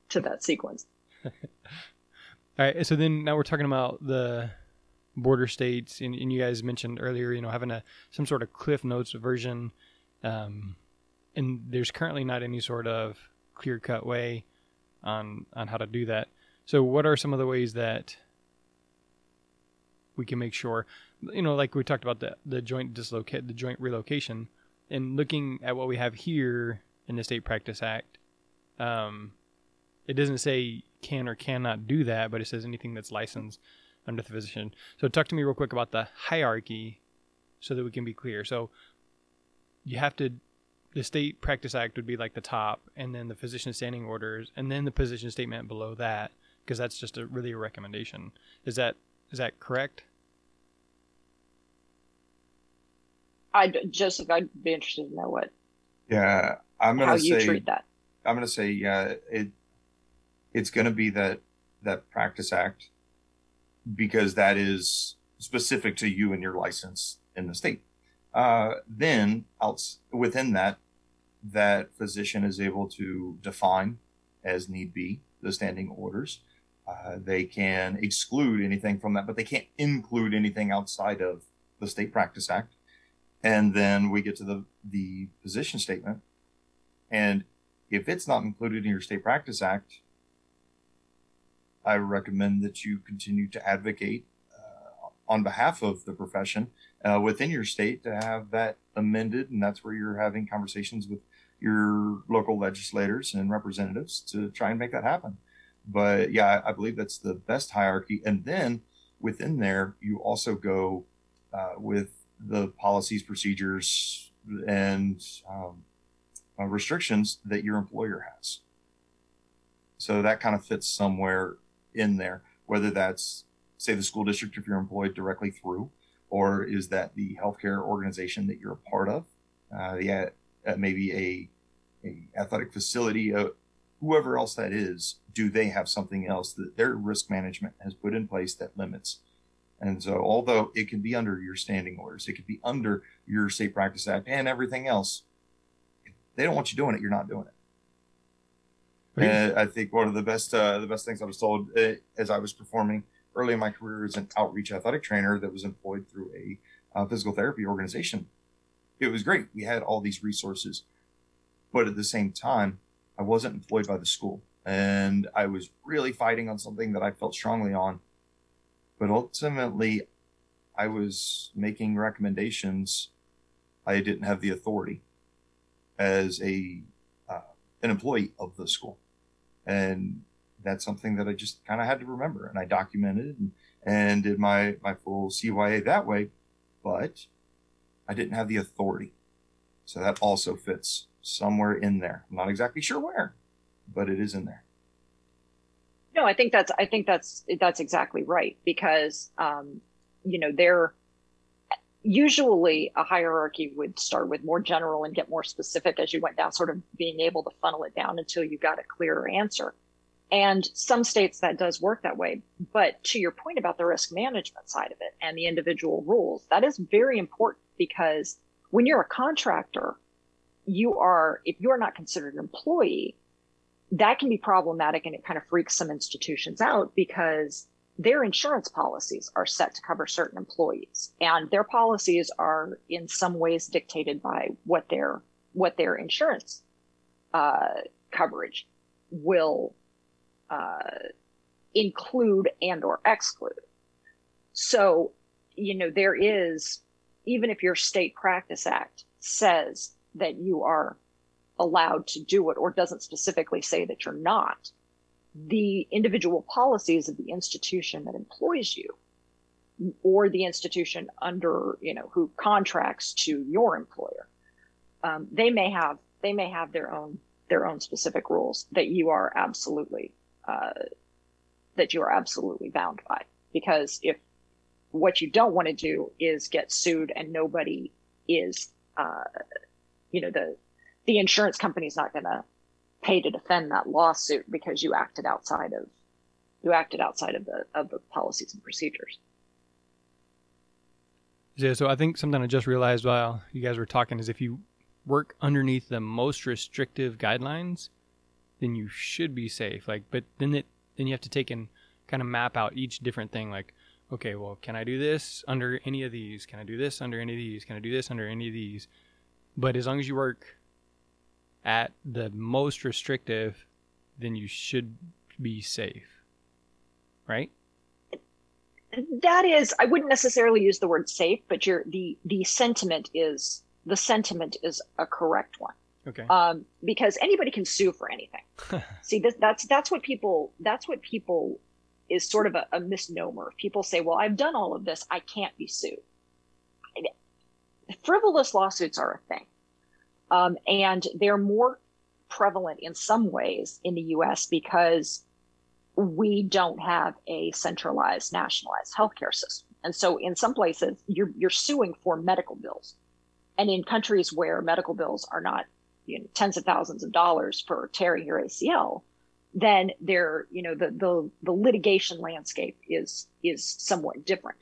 to that sequence. All right, so then now we're talking about the border states, and, and, you guys mentioned earlier, you know, having a some sort of Cliff Notes version, um, and there's currently not any sort of clear cut way on on how to do that. So, what are some of the ways that we can make sure, you know, like we talked about the the joint dislocate, the joint relocation, and looking at what we have here in the State Practice Act, um, it doesn't say can or cannot do that, but it says anything that's licensed under the physician. So, talk to me real quick about the hierarchy, so that we can be clear. So, you have to the state practice act would be like the top and then the physician standing orders and then the position statement below that because that's just a really a recommendation. Is that is that correct? I Joseph, I'd be interested to know what. Yeah, I'm gonna how say, you treat that. I'm gonna say yeah, it it's gonna be that that practice act because that is specific to you and your license in the state. Uh, then out within that, that physician is able to define as need be the standing orders uh, they can exclude anything from that, but they can't include anything outside of the State Practice Act. And then we get to the, the position statement. And if it's not included in your State Practice Act, I recommend that you continue to advocate uh, on behalf of the profession uh, within your state to have that amended. And that's where you're having conversations with your local legislators and representatives to try and make that happen. But yeah, I believe that's the best hierarchy. And then within there, you also go uh, with the policies, procedures, and um, uh, restrictions that your employer has. So that kind of fits somewhere in there, whether that's, say, the school district if you're employed directly through, or is that the healthcare organization that you're a part of? Uh, the, uh, maybe a, a athletic facility, uh, whoever else that is, do they have something else that their risk management has put in place that limits? And so, although it can be under your standing orders, it could be under your State Practice Act and everything else, they don't want you doing it. You're not doing it. And I think one of the best uh, the best things I was told uh, as I was performing early in my career as an outreach athletic trainer that was employed through a uh, physical therapy organization. It was great. We had all these resources, but at the same time, I wasn't employed by the school, and I was really fighting on something that I felt strongly on. But ultimately, I was making recommendations. I didn't have the authority as a uh, an employee of the school, and that's something that I just kind of had to remember, and I documented and, and did my my full CYA that way, but I didn't have the authority, so that also fits somewhere in there. I'm not exactly sure where, but it is in there. No, I think that's I think that's that's exactly right because um, you know there usually a hierarchy would start with more general and get more specific as you went down, sort of being able to funnel it down until you got a clearer answer. And some states that does work that way. But to your point about the risk management side of it and the individual rules, that is very important because when you're a contractor, you are, if you're not considered an employee, that can be problematic and it kind of freaks some institutions out because their insurance policies are set to cover certain employees and their policies are in some ways dictated by what their what their insurance uh, coverage will uh, include and or exclude. So you know there is even if your state practice act says that you are allowed to do it or doesn't specifically say that you're not the individual policies of the institution that employs you or the institution under you know who contracts to your employer um, they may have they may have their own their own specific rules that you are absolutely uh, that you are absolutely bound by. Because if what you don't want to do is get sued and nobody is uh, you know the the insurance company's not going to pay to defend that lawsuit because you acted outside of you acted outside of the of the policies and procedures. Yeah, so I think something I just realized while you guys were talking is if you work underneath the most restrictive guidelines, then you should be safe. Like, but then it then you have to take and kind of map out each different thing. Like, okay, well, can I do this under any of these? Can I do this under any of these? Can I do this under any of these? But as long as you work at the most restrictive, then you should be safe. Right? That is I wouldn't necessarily use the word safe, but your the the sentiment is the sentiment is a correct one. Okay. Um, because anybody can sue for anything. See, this, that's that's what people that's what people is sort of a, a, misnomer. People say, "Well, I've done all of this, I can't be sued." Frivolous lawsuits are a thing. Um, and they're more prevalent in some ways in the US because we don't have a centralized, nationalized healthcare system. And so in some places, you're, you're suing for medical bills. And in countries where medical bills are not you know, tens of thousands of dollars for tearing your ACL, then there, you know, the, the, the litigation landscape is, is somewhat different.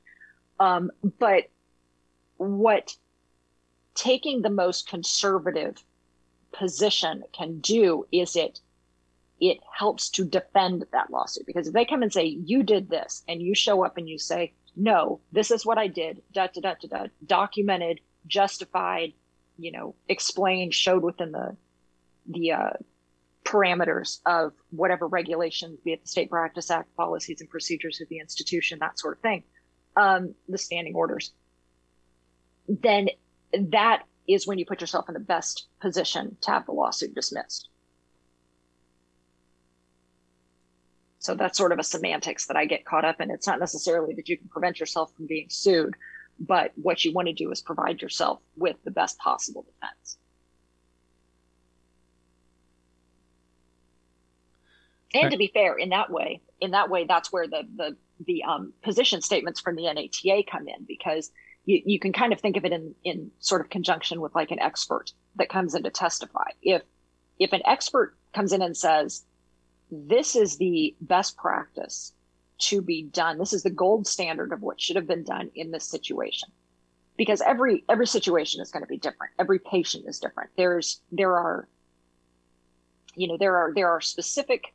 Um, but what taking the most conservative position can do is it it helps to defend that lawsuit. Because if they come and say you did this and you show up and you say no this is what i did da da da da, da documented justified you know explained showed within the the uh, parameters of whatever regulations be it the state practice act policies and procedures of the institution that sort of thing um, the standing orders then that is when you put yourself in the best position to have the lawsuit dismissed. So that's sort of a semantics that I get caught up in. It's not necessarily that you can prevent yourself from being sued, but what you want to do is provide yourself with the best possible defense. And to be fair, in that way, in that way, that's where the the the um, position statements from the NATA come in because you, you can kind of think of it in in sort of conjunction with like an expert that comes in to testify. If if an expert comes in and says, "This is the best practice to be done. This is the gold standard of what should have been done in this situation." Because every every situation is going to be different. Every patient is different. There's there are you know there are there are specific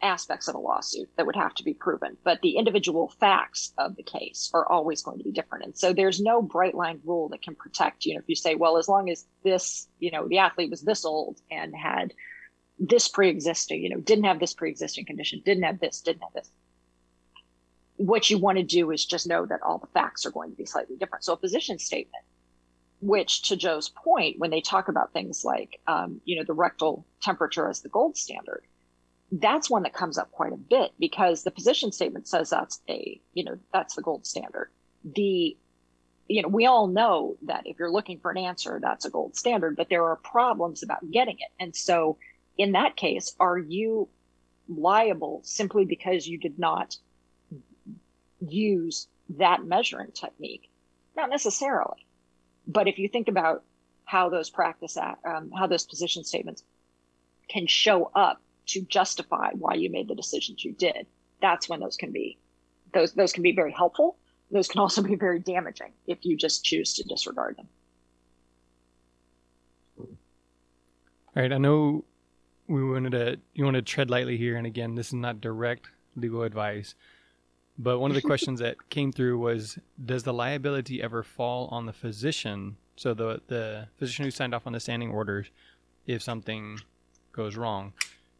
aspects of a lawsuit that would have to be proven, but the individual facts of the case are always going to be different. And so there's no bright line rule that can protect, you know, if you say, well, as long as this, you know, the athlete was this old and had this pre existing, you know, didn't have this pre existing condition, didn't have this, didn't have this. What you want to do is just know that all the facts are going to be slightly different. So a position statement, which to Joe's point, when they talk about things like, um, you know, the rectal temperature as the gold standard, that's one that comes up quite a bit because the position statement says that's a, you know, that's the gold standard. The, you know, we all know that if you're looking for an answer, that's a gold standard, but there are problems about getting it. And so in that case, are you liable simply because you did not use that measuring technique? Not necessarily. But if you think about how those practice, um, how those position statements can show up to justify why you made the decisions you did, that's when those can be those those can be very helpful. Those can also be very damaging if you just choose to disregard them. All right, I know we wanted to you want to tread lightly here, and again, this is not direct legal advice, but one of the questions that came through was, does the liability ever fall on the physician? So the the physician who signed off on the standing orders, if something goes wrong,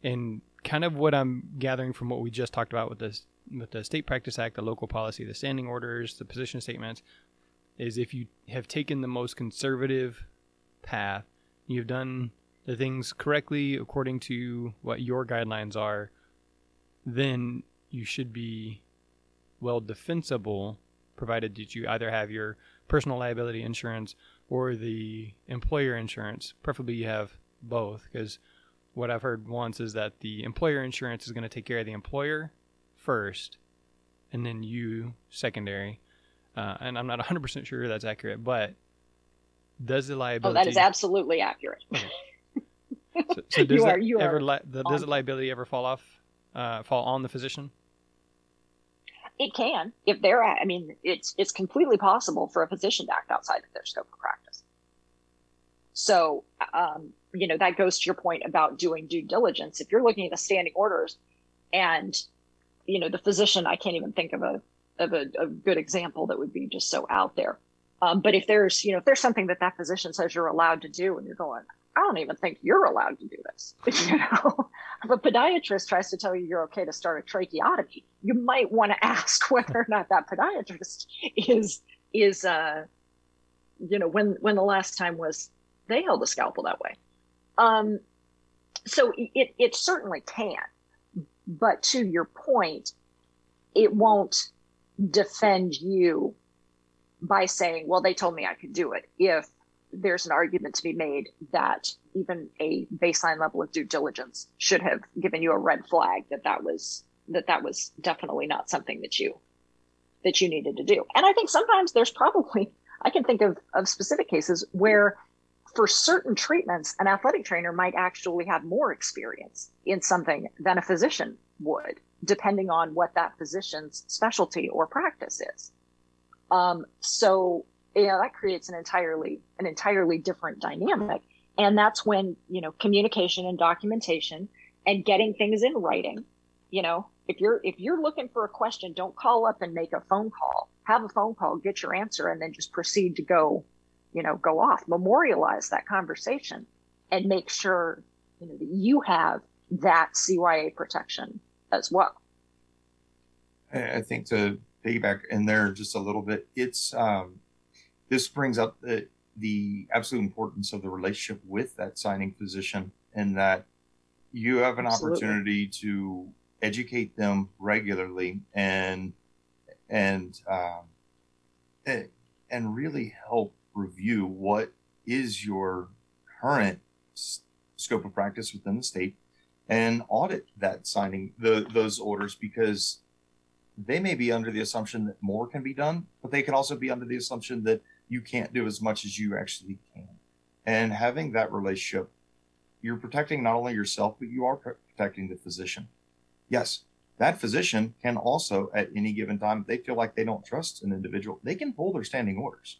and kind of what I'm gathering from what we just talked about with this with the State Practice Act, the local policy, the standing orders, the position statements, is if you have taken the most conservative path, you've done the things correctly according to what your guidelines are, then you should be well defensible, provided that you either have your personal liability insurance or the employer insurance. Preferably, you have both, because what I've heard once is that the employer insurance is going to take care of the employer first, and then you secondary. Uh, and I'm not 100% sure that's accurate, but does the liability? Oh, that is absolutely accurate. Okay. So, so does you are, you ever li- the, does the liability ever fall off, uh, fall on the physician? It can, if they're. I mean, it's it's completely possible for a physician to act outside of their scope of practice. So, um, you know, that goes to your point about doing due diligence. If you're looking at the standing orders and, you know, the physician, I can't even think of a, of a, a good example that would be just so out there. Um, but if there's, you know, if there's something that that physician says you're allowed to do and you're going, I don't even think you're allowed to do this. You know, if a podiatrist tries to tell you you're okay to start a tracheotomy, you might want to ask whether or not that podiatrist is, is, uh, you know, when, when the last time was they held a scalpel that way. Um, so it, it certainly can. But to your point, it won't defend you by saying, well, they told me I could do it. If there's an argument to be made that even a baseline level of due diligence should have given you a red flag that that was that that was definitely not something that you that you needed to do. And I think sometimes there's probably I can think of of specific cases where for certain treatments, an athletic trainer might actually have more experience in something than a physician would, depending on what that physician's specialty or practice is. Um, so, know, that creates an entirely an entirely different dynamic, and that's when you know communication and documentation and getting things in writing. You know, if you're if you're looking for a question, don't call up and make a phone call. Have a phone call, get your answer, and then just proceed to go you know, go off, memorialize that conversation and make sure, you know, that you have that CYA protection as well. I think to piggyback in there just a little bit, it's, um, this brings up the, the absolute importance of the relationship with that signing physician and that you have an Absolutely. opportunity to educate them regularly and and um, and really help review what is your current s- scope of practice within the state and audit that signing the, those orders because they may be under the assumption that more can be done, but they can also be under the assumption that you can't do as much as you actually can. And having that relationship, you're protecting not only yourself, but you are protecting the physician. Yes, that physician can also, at any given time, if they feel like they don't trust an individual, they can pull their standing orders.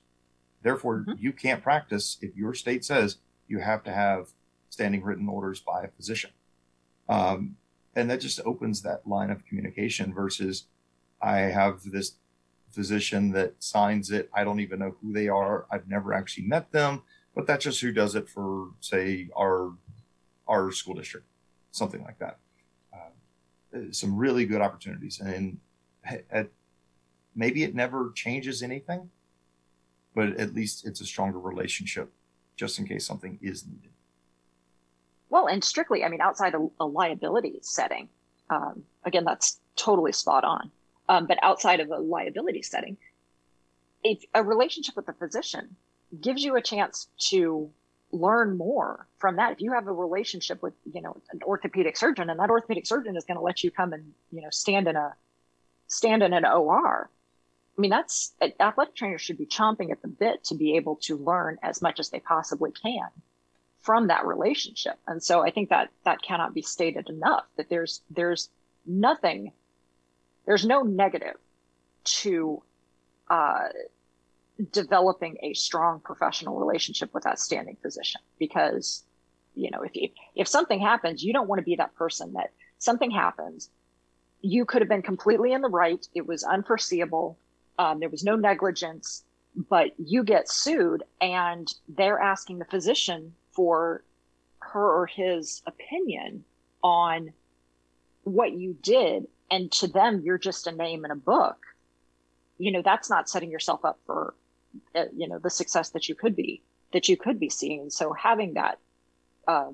Therefore, mm-hmm. you can't practice if your state says you have to have standing written orders by a physician. Um, and that just opens that line of communication versus I have this physician that signs it. I don't even know who they are. I've never actually met them, but that's just who does it for, say, our our school district, something like that. Uh, some really good opportunities, and at, maybe it never changes anything, but at least it's a stronger relationship, just in case something is needed. Well, and strictly, I mean, outside a, a liability setting, um, again, that's totally spot on. Um, but outside of a liability setting, if a relationship with a physician gives you a chance to learn more from that. If you have a relationship with, you know, an orthopedic surgeon and that orthopedic surgeon is going to let you come and, you know, stand in a, stand in an OR. I mean, that's athletic trainers should be chomping at the bit to be able to learn as much as they possibly can from that relationship. And so I think that that cannot be stated enough that there's, there's nothing there's no negative to uh, developing a strong professional relationship with that standing physician because you know if, if if something happens you don't want to be that person that something happens you could have been completely in the right it was unforeseeable um, there was no negligence but you get sued and they're asking the physician for her or his opinion on what you did and to them you're just a name in a book. You know that's not setting yourself up for uh, you know the success that you could be that you could be seeing. So having that uh,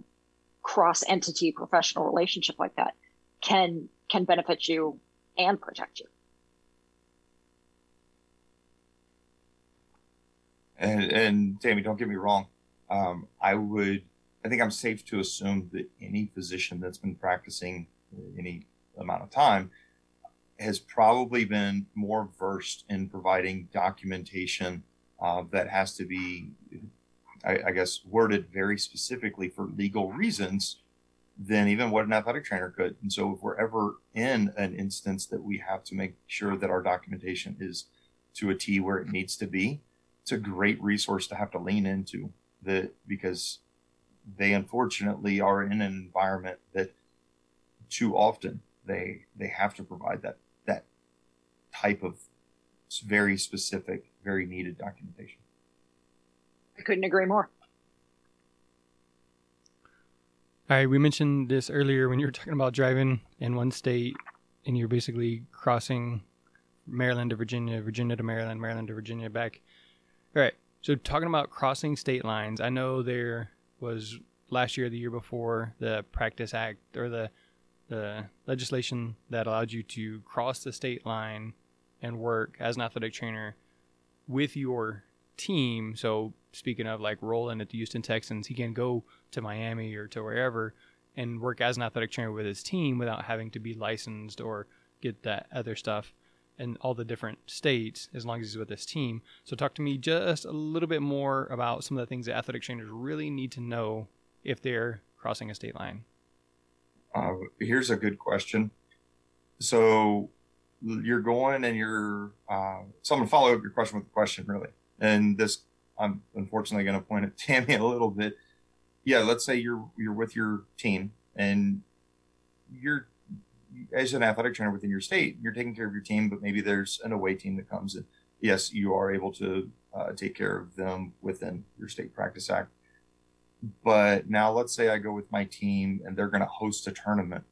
cross entity professional relationship like that can can benefit you and protect you and and Tammy, don't get me wrong. Um, I would, I think I'm safe to assume that any physician that's been practicing any amount of time has probably been more versed in providing documentation uh, that has to be, I, I, guess, worded very specifically for legal reasons than even what an athletic trainer could. And so, if we're ever in an instance that we have to make sure that our documentation is to a T where it needs to be, it's a great resource to have to lean into that because they unfortunately are in an environment that too often they they have to provide that that type of very specific, very needed documentation. I couldn't agree more. All right, we mentioned this earlier when you were talking about driving in one state and you're basically crossing Maryland to Virginia, Virginia to Maryland, Maryland to Virginia back. So talking about crossing state lines, I know there was last year, the year before, the Practice Act or the the legislation that allowed you to cross the state line and work as an athletic trainer with your team. So speaking of like Roland at the Houston Texans, he can go to Miami or to wherever and work as an athletic trainer with his team without having to be licensed or get that other stuff in all the different states as long as he's with his team. So talk to me just a little bit more about some of the things that athletic trainers really need to know if they're crossing a state line. Uh, here's a good question. So you're going and you're, uh, so I'm going to follow up your question with a question, really. And this, I'm unfortunately going to point at Tammy a little bit. Yeah, let's say you're you're with your team and you're as an athletic trainer within your state, you're taking care of your team, but maybe there's an away team that comes in. Yes, you are able to uh, take care of them within your state practice act. But now let's say I go with my team and they're going to host a tournament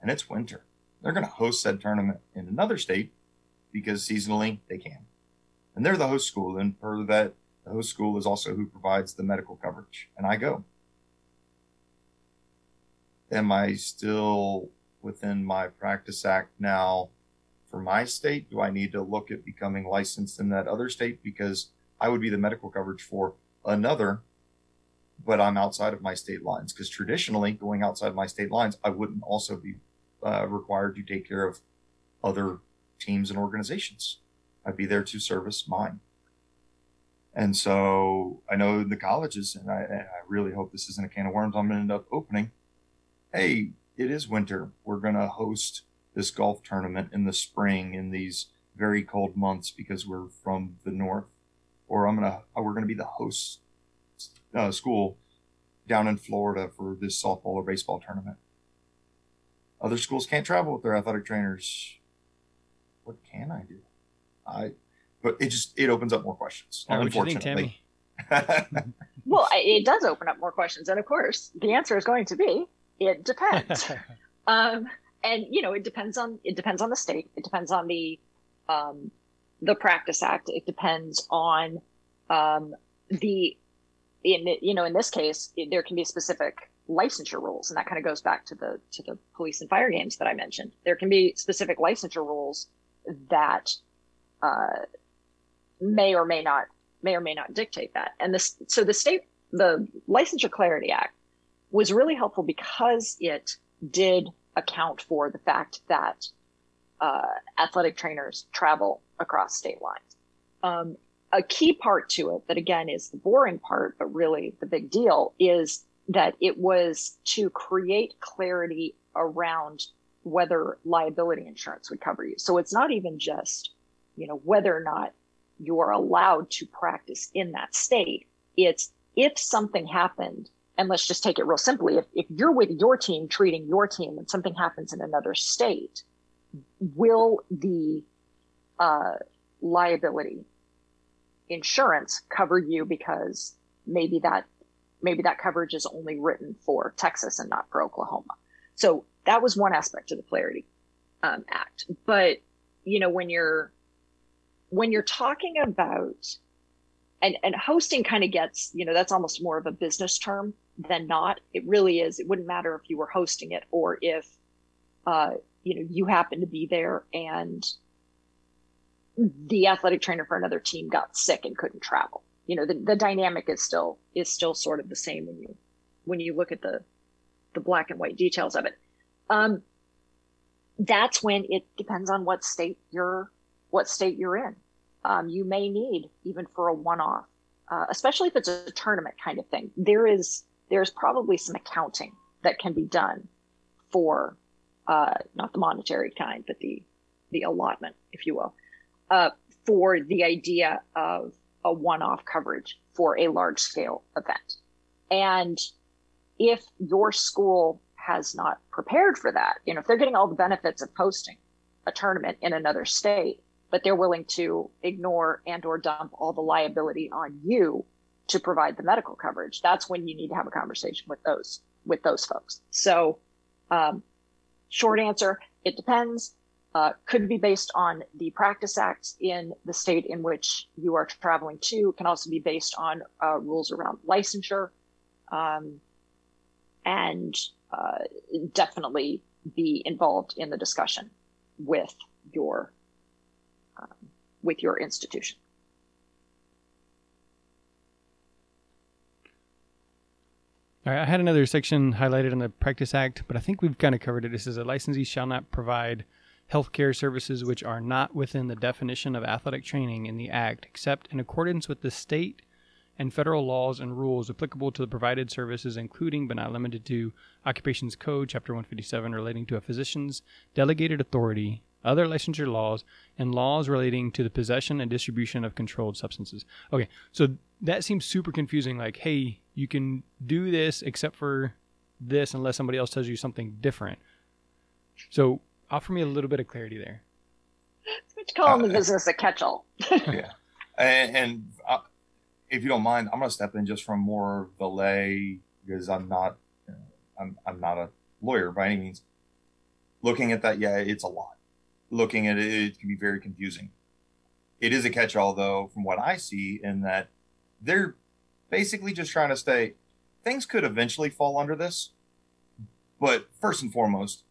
and it's winter. They're going to host that tournament in another state because seasonally they can. And they're the host school. And per that the host school is also who provides the medical coverage, and I go. Am I still within my practice act now for my state? Do I need to look at becoming licensed in that other state because I would be the medical coverage for another, but I'm outside of my state lines? Because traditionally, going outside my state lines, I wouldn't also be uh, required to take care of other teams and organizations. I'd be there to service mine. And so I know the colleges, and I, and I really hope this isn't a can of worms I'm going to end up opening. Hey, it is winter. We're going to host this golf tournament in the spring in these very cold months because we're from the north. Or I'm going to, we're going to be the host uh, school down in Florida for this softball or baseball tournament. Other schools can't travel with their athletic trainers. What can I do? I, but it just it opens up more questions. What unfortunately. Think, well, it does open up more questions, and of course, the answer is going to be it depends. um, and you know, it depends on it depends on the state. It depends on the um, the Practice Act. It depends on um, the in you know in this case it, there can be specific licensure rules, and that kind of goes back to the to the police and fire games that I mentioned. There can be specific licensure rules that uh, may or may not may or may not dictate that. And this so the state the Licensure Clarity Act was really helpful because it did account for the fact that uh, athletic trainers travel across state lines. Um, a key part to it, that again is the boring part, but really the big deal, is that it was to create clarity around whether liability insurance would cover you. So it's not even just, you know, whether or not you're allowed to practice in that state. It's if something happened and let's just take it real simply. If, if you're with your team treating your team and something happens in another state will the uh, liability insurance cover you? Because maybe that maybe that coverage is only written for texas and not for oklahoma. So that was one aspect of the clarity um, act. But you know when you're when you're talking about and and hosting kind of gets you know that's almost more of a business term than not. It really is. It wouldn't matter if you were hosting it or if, uh, you know, you happen to be there and the athletic trainer for another team got sick and couldn't travel. You know, the, the dynamic is still is still sort of the same when you when you look at the the black and white details of it. Um, that's when it depends on what state you're what state you're in. Um, you may need even for a one-off, uh, especially if it's a tournament kind of thing. There is there's probably some accounting that can be done for uh, not the monetary kind, but the the allotment, if you will, uh, for the idea of a one-off coverage for a large-scale event. And if your school has not prepared for that, you know, if they're getting all the benefits of hosting a tournament in another state, but they're willing to ignore and or dump all the liability on you to provide the medical coverage, that's when you need to have a conversation with those with those folks. So, um, short answer: it depends. Uh, could be based on the practice acts in the state in which you are traveling to. Can also be based on uh, rules around licensure, um, and uh, definitely be involved in the discussion with your um, with your institution. All right, I had another section highlighted in the Practice Act, but I think we've kind of covered it. It says a licensee shall not provide healthcare services which are not within the definition of athletic training in the Act, except in accordance with the state and federal laws and rules applicable to the provided services, including but not limited to Occupations Code, Chapter 157, relating to a physician's delegated authority, other licensure laws, and laws relating to the possession and distribution of controlled substances. Okay, so that seems super confusing. Like, hey, you can do this except for this unless somebody else tells you something different. So offer me a little bit of clarity there. What you call in the uh, business a catch-all. yeah, and, and uh, if you don't mind, I'm going to step in just from more the lay because I'm not, you know, I'm I'm not a lawyer by any means. Looking at that, yeah, it's a lot. Looking at it, it can be very confusing. It is a catch-all, though, from what I see, in that they're basically just trying to stay. Things could eventually fall under this, but first and foremost,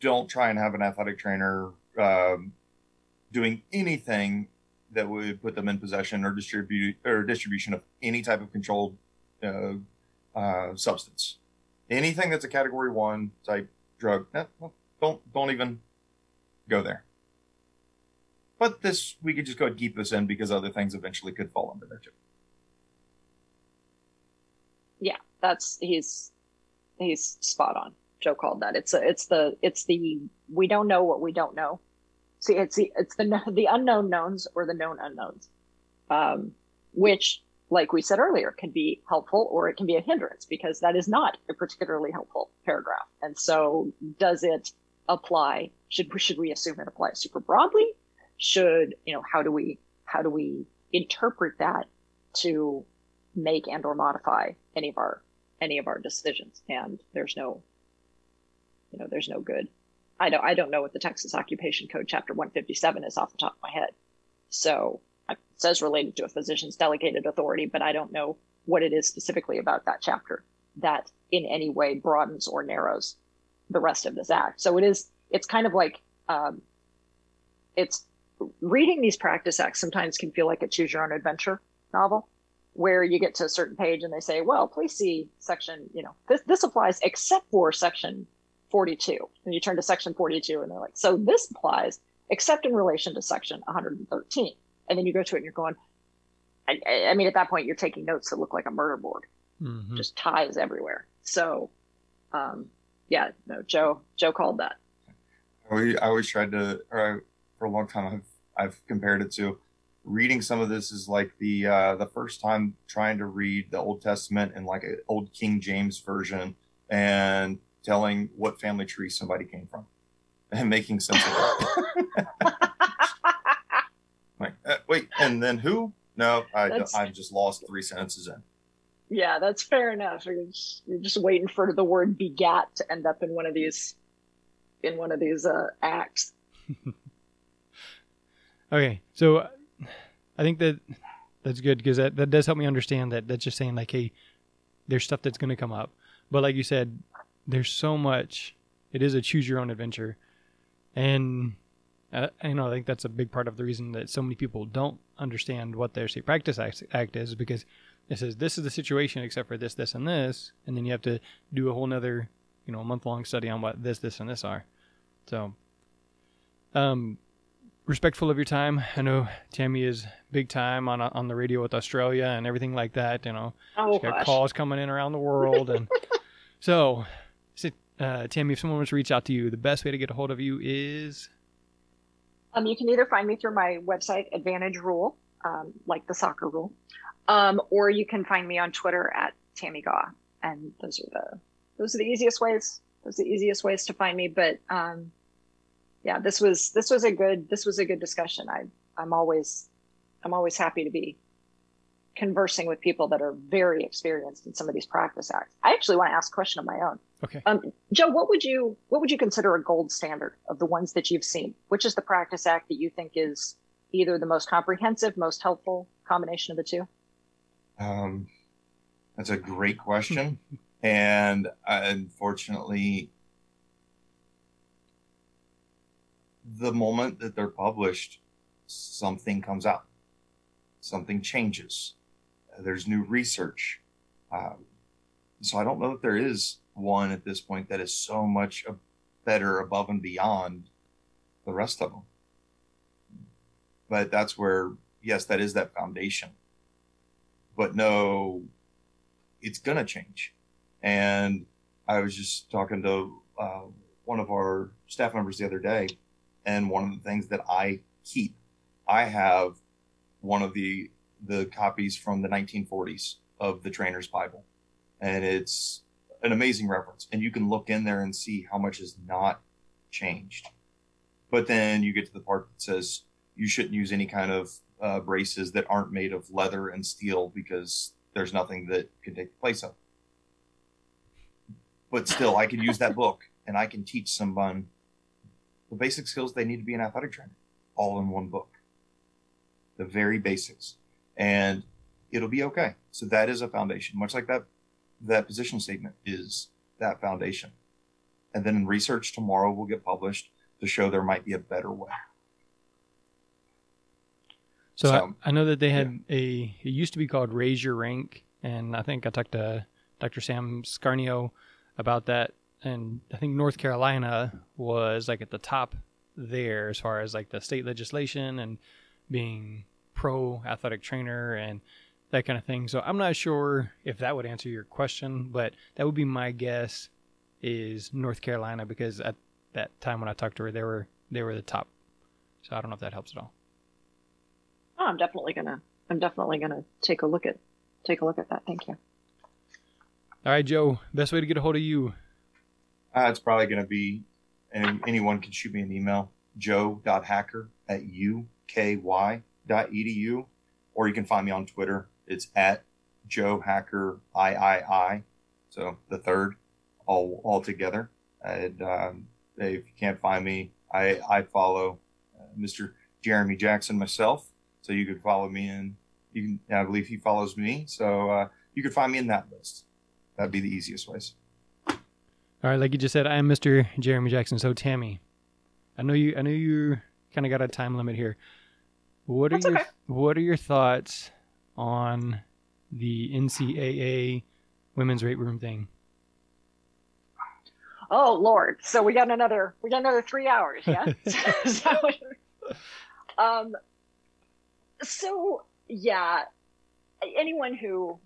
don't try and have an athletic trainer um, doing anything that would put them in possession or distribute or distribution of any type of controlled uh, uh, substance. Anything that's a Category One type drug, eh, don't don't even go there. But this we could just go and keep this in because other things eventually could fall under there too. Yeah, that's he's he's spot on. Joe called that. It's a, it's the it's the we don't know what we don't know. See, it's the it's the the unknown knowns or the known unknowns, um, which, like we said earlier, can be helpful or it can be a hindrance because that is not a particularly helpful paragraph. And so, does it apply? Should should we assume it applies super broadly? Should you know how do we how do we interpret that to make and or modify any of our any of our decisions? And there's no you know, there's no good. I don't, I don't know what the Texas Occupation Code Chapter 157 is off the top of my head. So it says related to a physician's delegated authority, but I don't know what it is specifically about that chapter that in any way broadens or narrows the rest of this act. So it is, it's kind of like, um, it's reading these practice acts sometimes can feel like a choose your own adventure novel where you get to a certain page and they say, well, please see section, you know, this, this applies except for section 42. And you turn to section 42 and they're like, so this applies except in relation to section 113. And then you go to it and you're going, I, I mean, at that point, you're taking notes that look like a murder board, mm-hmm. just ties everywhere. So, um, yeah, no, Joe, Joe called that. I always tried to, or I, for a long time, I've, I've compared it to reading some of this is like the, uh, the first time trying to read the Old Testament in like an old King James version and telling what family tree somebody came from and making sense of it. like, uh, wait, and then who? No, I, I just lost three sentences in. Yeah, that's fair enough. You're just, you're just, waiting for the word begat to end up in one of these, in one of these uh, acts. okay, so I think that that's good because that, that does help me understand that that's just saying like, hey, there's stuff that's going to come up, but like you said, there's so much. It is a choose your own adventure, and uh, you know I think that's a big part of the reason that so many people don't understand what their state practice act, act is because it says this is the situation except for this, this, and this, and then you have to do a whole nother you know a month long study on what this, this, and this are. So, um, respectful of your time. I know Tammy is big time on on the radio with Australia and everything like that. You know, oh, she's got gosh. calls coming in around the world, and so so, uh, Tammy, if someone wants to reach out to you, the best way to get a hold of you is. Um, you can either find me through my website, Advantage Rule, um, like the soccer rule, um, or you can find me on Twitter at Tammy Gaw, and those are the those are the easiest ways. Those are the easiest ways to find me. But um, yeah, this was this was a good this was a good discussion. I I'm always I'm always happy to be conversing with people that are very experienced in some of these practice acts. I actually want to ask a question of my own. Okay. Um, Joe, what would you what would you consider a gold standard of the ones that you've seen? Which is the practice act that you think is either the most comprehensive, most helpful combination of the two? Um, that's a great question, and unfortunately, the moment that they're published, something comes out, something changes there's new research. Um, so I don't know if there is one at this point that is so much better above and beyond the rest of them. But that's where, yes, that is that foundation. But no, it's going to change. And I was just talking to uh, one of our staff members the other day, and one of the things that I keep, I have one of the the copies from the 1940s of the Trainer's Bible, and it's an amazing reference. And you can look in there and see how much has not changed. But then you get to the part that says you shouldn't use any kind of uh, braces that aren't made of leather and steel because there's nothing that can take the place of. But still, I can use that book and I can teach someone the basic skills they need to be an athletic trainer all in one book. The very basics. And it'll be okay. So that is a foundation, much like that that position statement is that foundation. And then research tomorrow will get published to show there might be a better way. So, so I, I, know that they had yeah. a it used to be called Raise Your Rank, and I think I talked to Dr. Sam Scarneo about that, and I think North Carolina was like at the top there as far as like the state legislation and being pro athletic trainer and that kind of thing. So I'm not sure if that would answer your question, but that would be my guess is North Carolina because at that time when I talked to her, they were they were the top. So I don't know if that helps at all. Oh, I'm definitely gonna I'm definitely gonna take a look at take a look at that. Thank you. All right, Joe. Best way to get a hold of you? Uh, it's probably gonna be, and anyone can shoot me an email. Joe.hacker at uky.edu, or you can find me on Twitter. It's at Joe Hacker III. So the third, all all together. And um, if you can't find me, I I follow uh, Mr. Jeremy Jackson myself so you could follow me in. You can, I believe he follows me. So uh, you could find me in that list. That'd be the easiest ways. All right, like you just said, I am Mr. Jeremy Jackson. So Tammy, I know you. I know you kind of got a time limit here. What are That's your okay. What are your thoughts on the NCAA women's weight room thing? Oh Lord! So we got another. We got another three hours. Yeah. so, um, so yeah, anyone who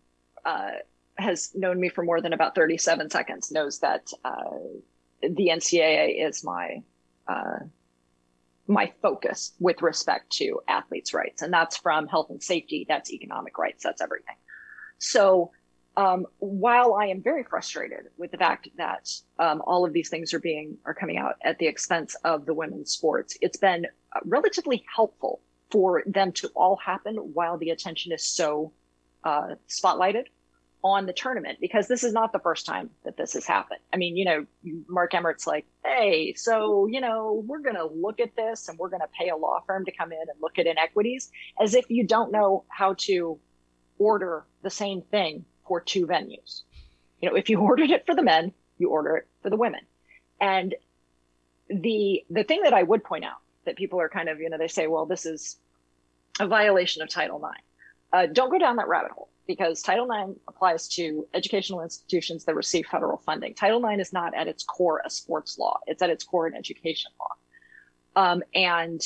uh, has known me for more than about 37 seconds knows that uh, the NCAA is my uh, my focus with respect to athletes' rights, and that's from health and safety, that's economic rights, that's everything. So um, while I am very frustrated with the fact that um, all of these things are being are coming out at the expense of the women's sports, it's been relatively helpful for them to all happen while the attention is so uh, spotlighted on the tournament because this is not the first time that this has happened. I mean, you know, Mark Emmert's like, hey, so, you know, we're going to look at this and we're going to pay a law firm to come in and look at inequities as if you don't know how to order the same thing for two venues. You know, if you ordered it for the men, you order it for the women. And the the thing that I would point out that people are kind of, you know, they say, well, this is a violation of Title IX. Uh, don't go down that rabbit hole because Title IX applies to educational institutions that receive federal funding. Title IX is not at its core a sports law, it's at its core an education law. Um, and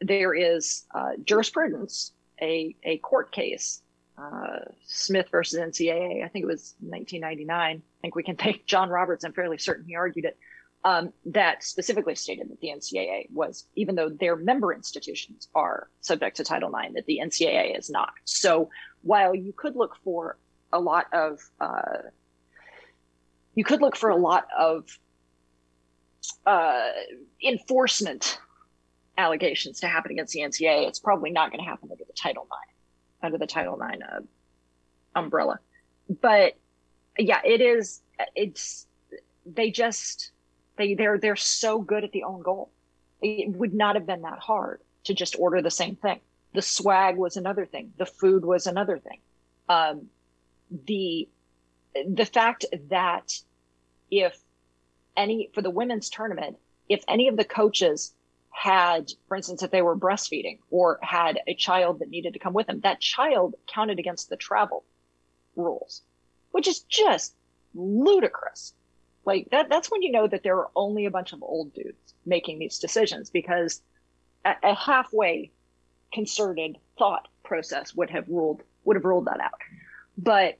there is uh, jurisprudence, a, a court case, uh, Smith versus NCAA, I think it was 1999. I think we can thank John Roberts. I'm fairly certain he argued it um, that specifically stated that the NCAA was, even though their member institutions are subject to Title IX, that the NCAA is not. So while you could look for a lot of, uh, you could look for a lot of uh, enforcement allegations to happen against the NCAA, it's probably not going to happen under the Title IX, under the Title IX uh, umbrella. But yeah, it is. It's they just they they're they're so good at the own goal. It would not have been that hard to just order the same thing. The swag was another thing. The food was another thing. Um, the the fact that if any for the women's tournament, if any of the coaches had, for instance, if they were breastfeeding or had a child that needed to come with them, that child counted against the travel rules, which is just ludicrous. Like that, that's when you know that there are only a bunch of old dudes making these decisions because a, a halfway concerted thought process would have ruled would have ruled that out. But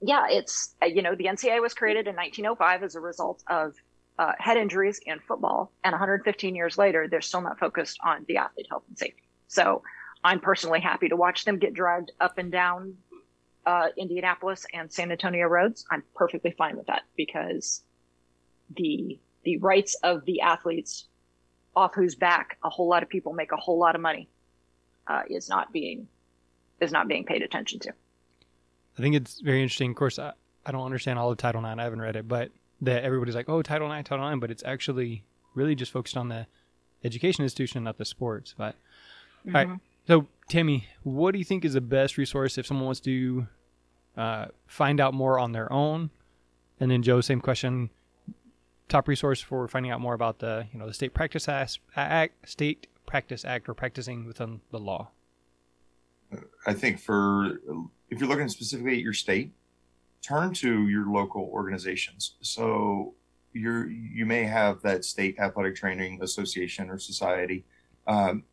yeah, it's you know the NCAA was created in 1905 as a result of uh, head injuries in football, and 115 years later, they're still not focused on the athlete health and safety. So I'm personally happy to watch them get dragged up and down uh, Indianapolis and San Antonio roads, I'm perfectly fine with that because the the rights of the athletes off whose back a whole lot of people make a whole lot of money uh, is not being is not being paid attention to. I think it's very interesting. Of course, I, I don't understand all of Title IX. I haven't read it, but that everybody's like, "Oh, Title IX, Title IX," but it's actually really just focused on the education institution, not the sports. But mm-hmm. all right, mm-hmm. So, Tammy, what do you think is the best resource if someone wants to uh, find out more on their own? And then, Joe, same question. Top resource for finding out more about the you know the state practice act, state practice act, or practicing within the law. I think for if you're looking specifically at your state, turn to your local organizations. So you're you may have that state athletic training association or society. Um,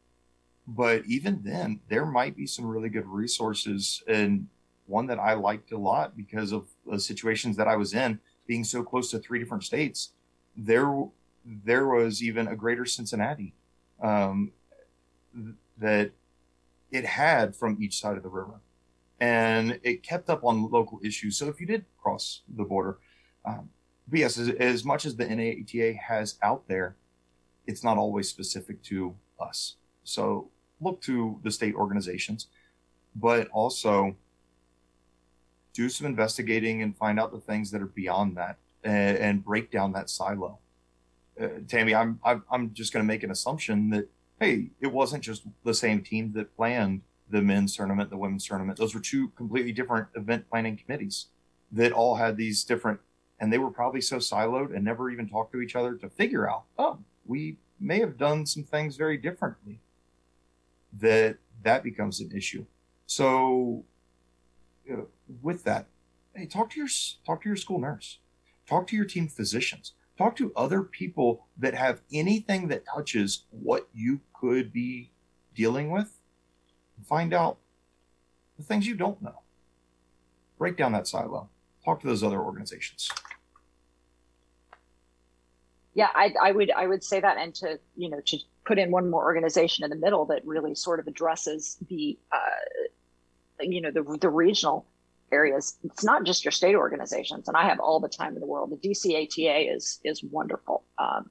but even then, there might be some really good resources. And one that I liked a lot because of the situations that I was in, being so close to three different states, there there was even a greater Cincinnati um, that it had from each side of the river, and it kept up on local issues. So if you did cross the border, um, but yes, as, as much as the NATA has out there, it's not always specific to us. So look to the state organizations, but also do some investigating and find out the things that are beyond that and, and break down that silo. Uh, Tammy, I'm, I'm, I'm just going to make an assumption that, hey, it wasn't just the same team that planned the men's tournament, the women's tournament. Those were two completely different event planning committees that all had these different, and they were probably so siloed and never even talked to each other to figure out, oh, we may have done some things very differently that that becomes an issue. So, you know, with that, hey, talk to your talk to your school nurse, talk to your team physicians, talk to other people that have anything that touches what you could be dealing with. Find out the things you don't know. Break down that silo. Talk to those other organizations. Yeah, I, I would I would say that, and to you know to put in one more organization in the middle that really sort of addresses the uh, you know the the regional areas. It's not just your state organizations, and I have all the time in the world. The DCATA is is wonderful, um,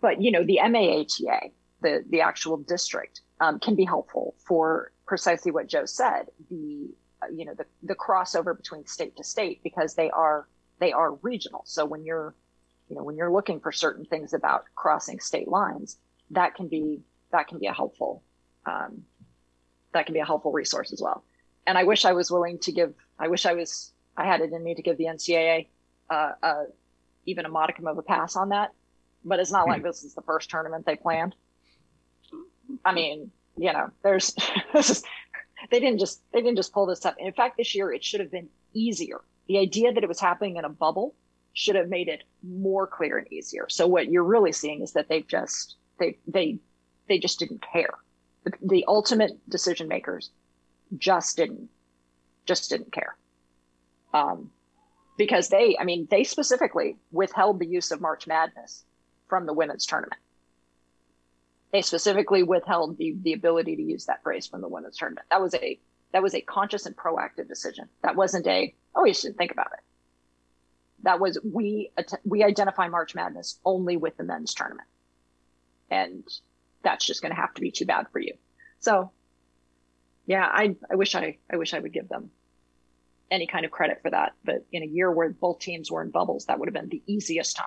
but you know the MAATA, the the actual district, um, can be helpful for precisely what Joe said. The uh, you know the the crossover between state to state because they are they are regional. So when you're you know when you're looking for certain things about crossing state lines, that can be that can be a helpful um, that can be a helpful resource as well. And I wish I was willing to give. I wish I was. I had it in me to give the NCAA uh, uh, even a modicum of a pass on that. But it's not like hmm. this is the first tournament they planned. I mean, you know, there's this is they didn't just they didn't just pull this up. In fact, this year it should have been easier. The idea that it was happening in a bubble should have made it more clear and easier. So what you're really seeing is that they've just they they they just didn't care. The, the ultimate decision makers just didn't just didn't care. Um, because they, I mean, they specifically withheld the use of March Madness from the women's tournament. They specifically withheld the the ability to use that phrase from the women's tournament. That was a that was a conscious and proactive decision. That wasn't a oh you should think about it. That was we we identify March Madness only with the men's tournament and that's just going to have to be too bad for you. So, yeah, I I wish I I wish I would give them any kind of credit for that. But in a year where both teams were in bubbles, that would have been the easiest time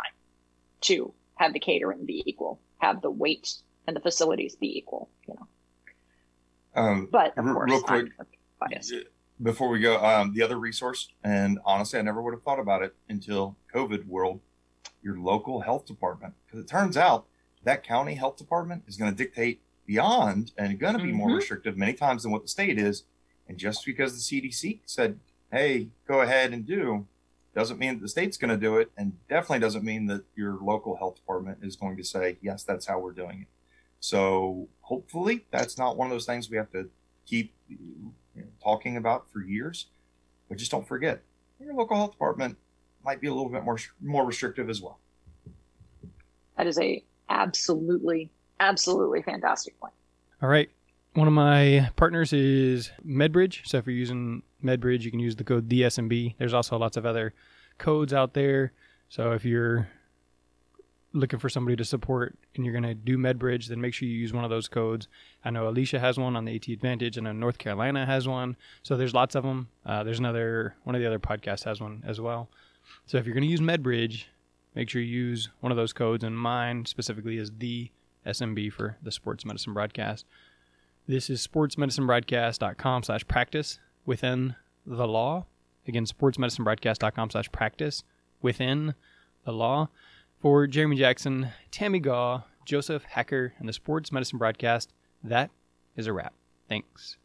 to have the catering be equal, have the weight and the facilities be equal. You know. Um, but of course, real quick, before we go, um, the other resource, and honestly, I never would have thought about it until COVID world, your local health department, because it turns out that county health department is going to dictate beyond and going to be mm-hmm. more restrictive many times than what the state is. And just because the CDC said, hey, go ahead and do, doesn't mean that the state's going to do it. And definitely doesn't mean that your local health department is going to say, yes, that's how we're doing it. So hopefully that's not one of those things we have to keep you know, talking about for years. But just don't forget, your local health department might be a little bit more more restrictive as well. That is a absolutely, absolutely fantastic point. All right. One of my partners is MedBridge. So if you're using MedBridge, you can use the code DSMB. There's also lots of other codes out there. So if you're looking for somebody to support and you're going to do MedBridge, then make sure you use one of those codes. I know Alicia has one on the AT Advantage, and North Carolina has one. So there's lots of them. Uh, there's another one of the other podcasts has one as well. So if you're going to use MedBridge, make sure you use one of those codes, and mine specifically is the SMB for the sports medicine broadcast. This is sportsmedicinebroadcast.com slash practice within the law. Again, sportsmedicinebroadcast.com slash practice within the law. For Jeremy Jackson, Tammy Gaw, Joseph Hacker, and the Sports Medicine Broadcast, that is a wrap. Thanks.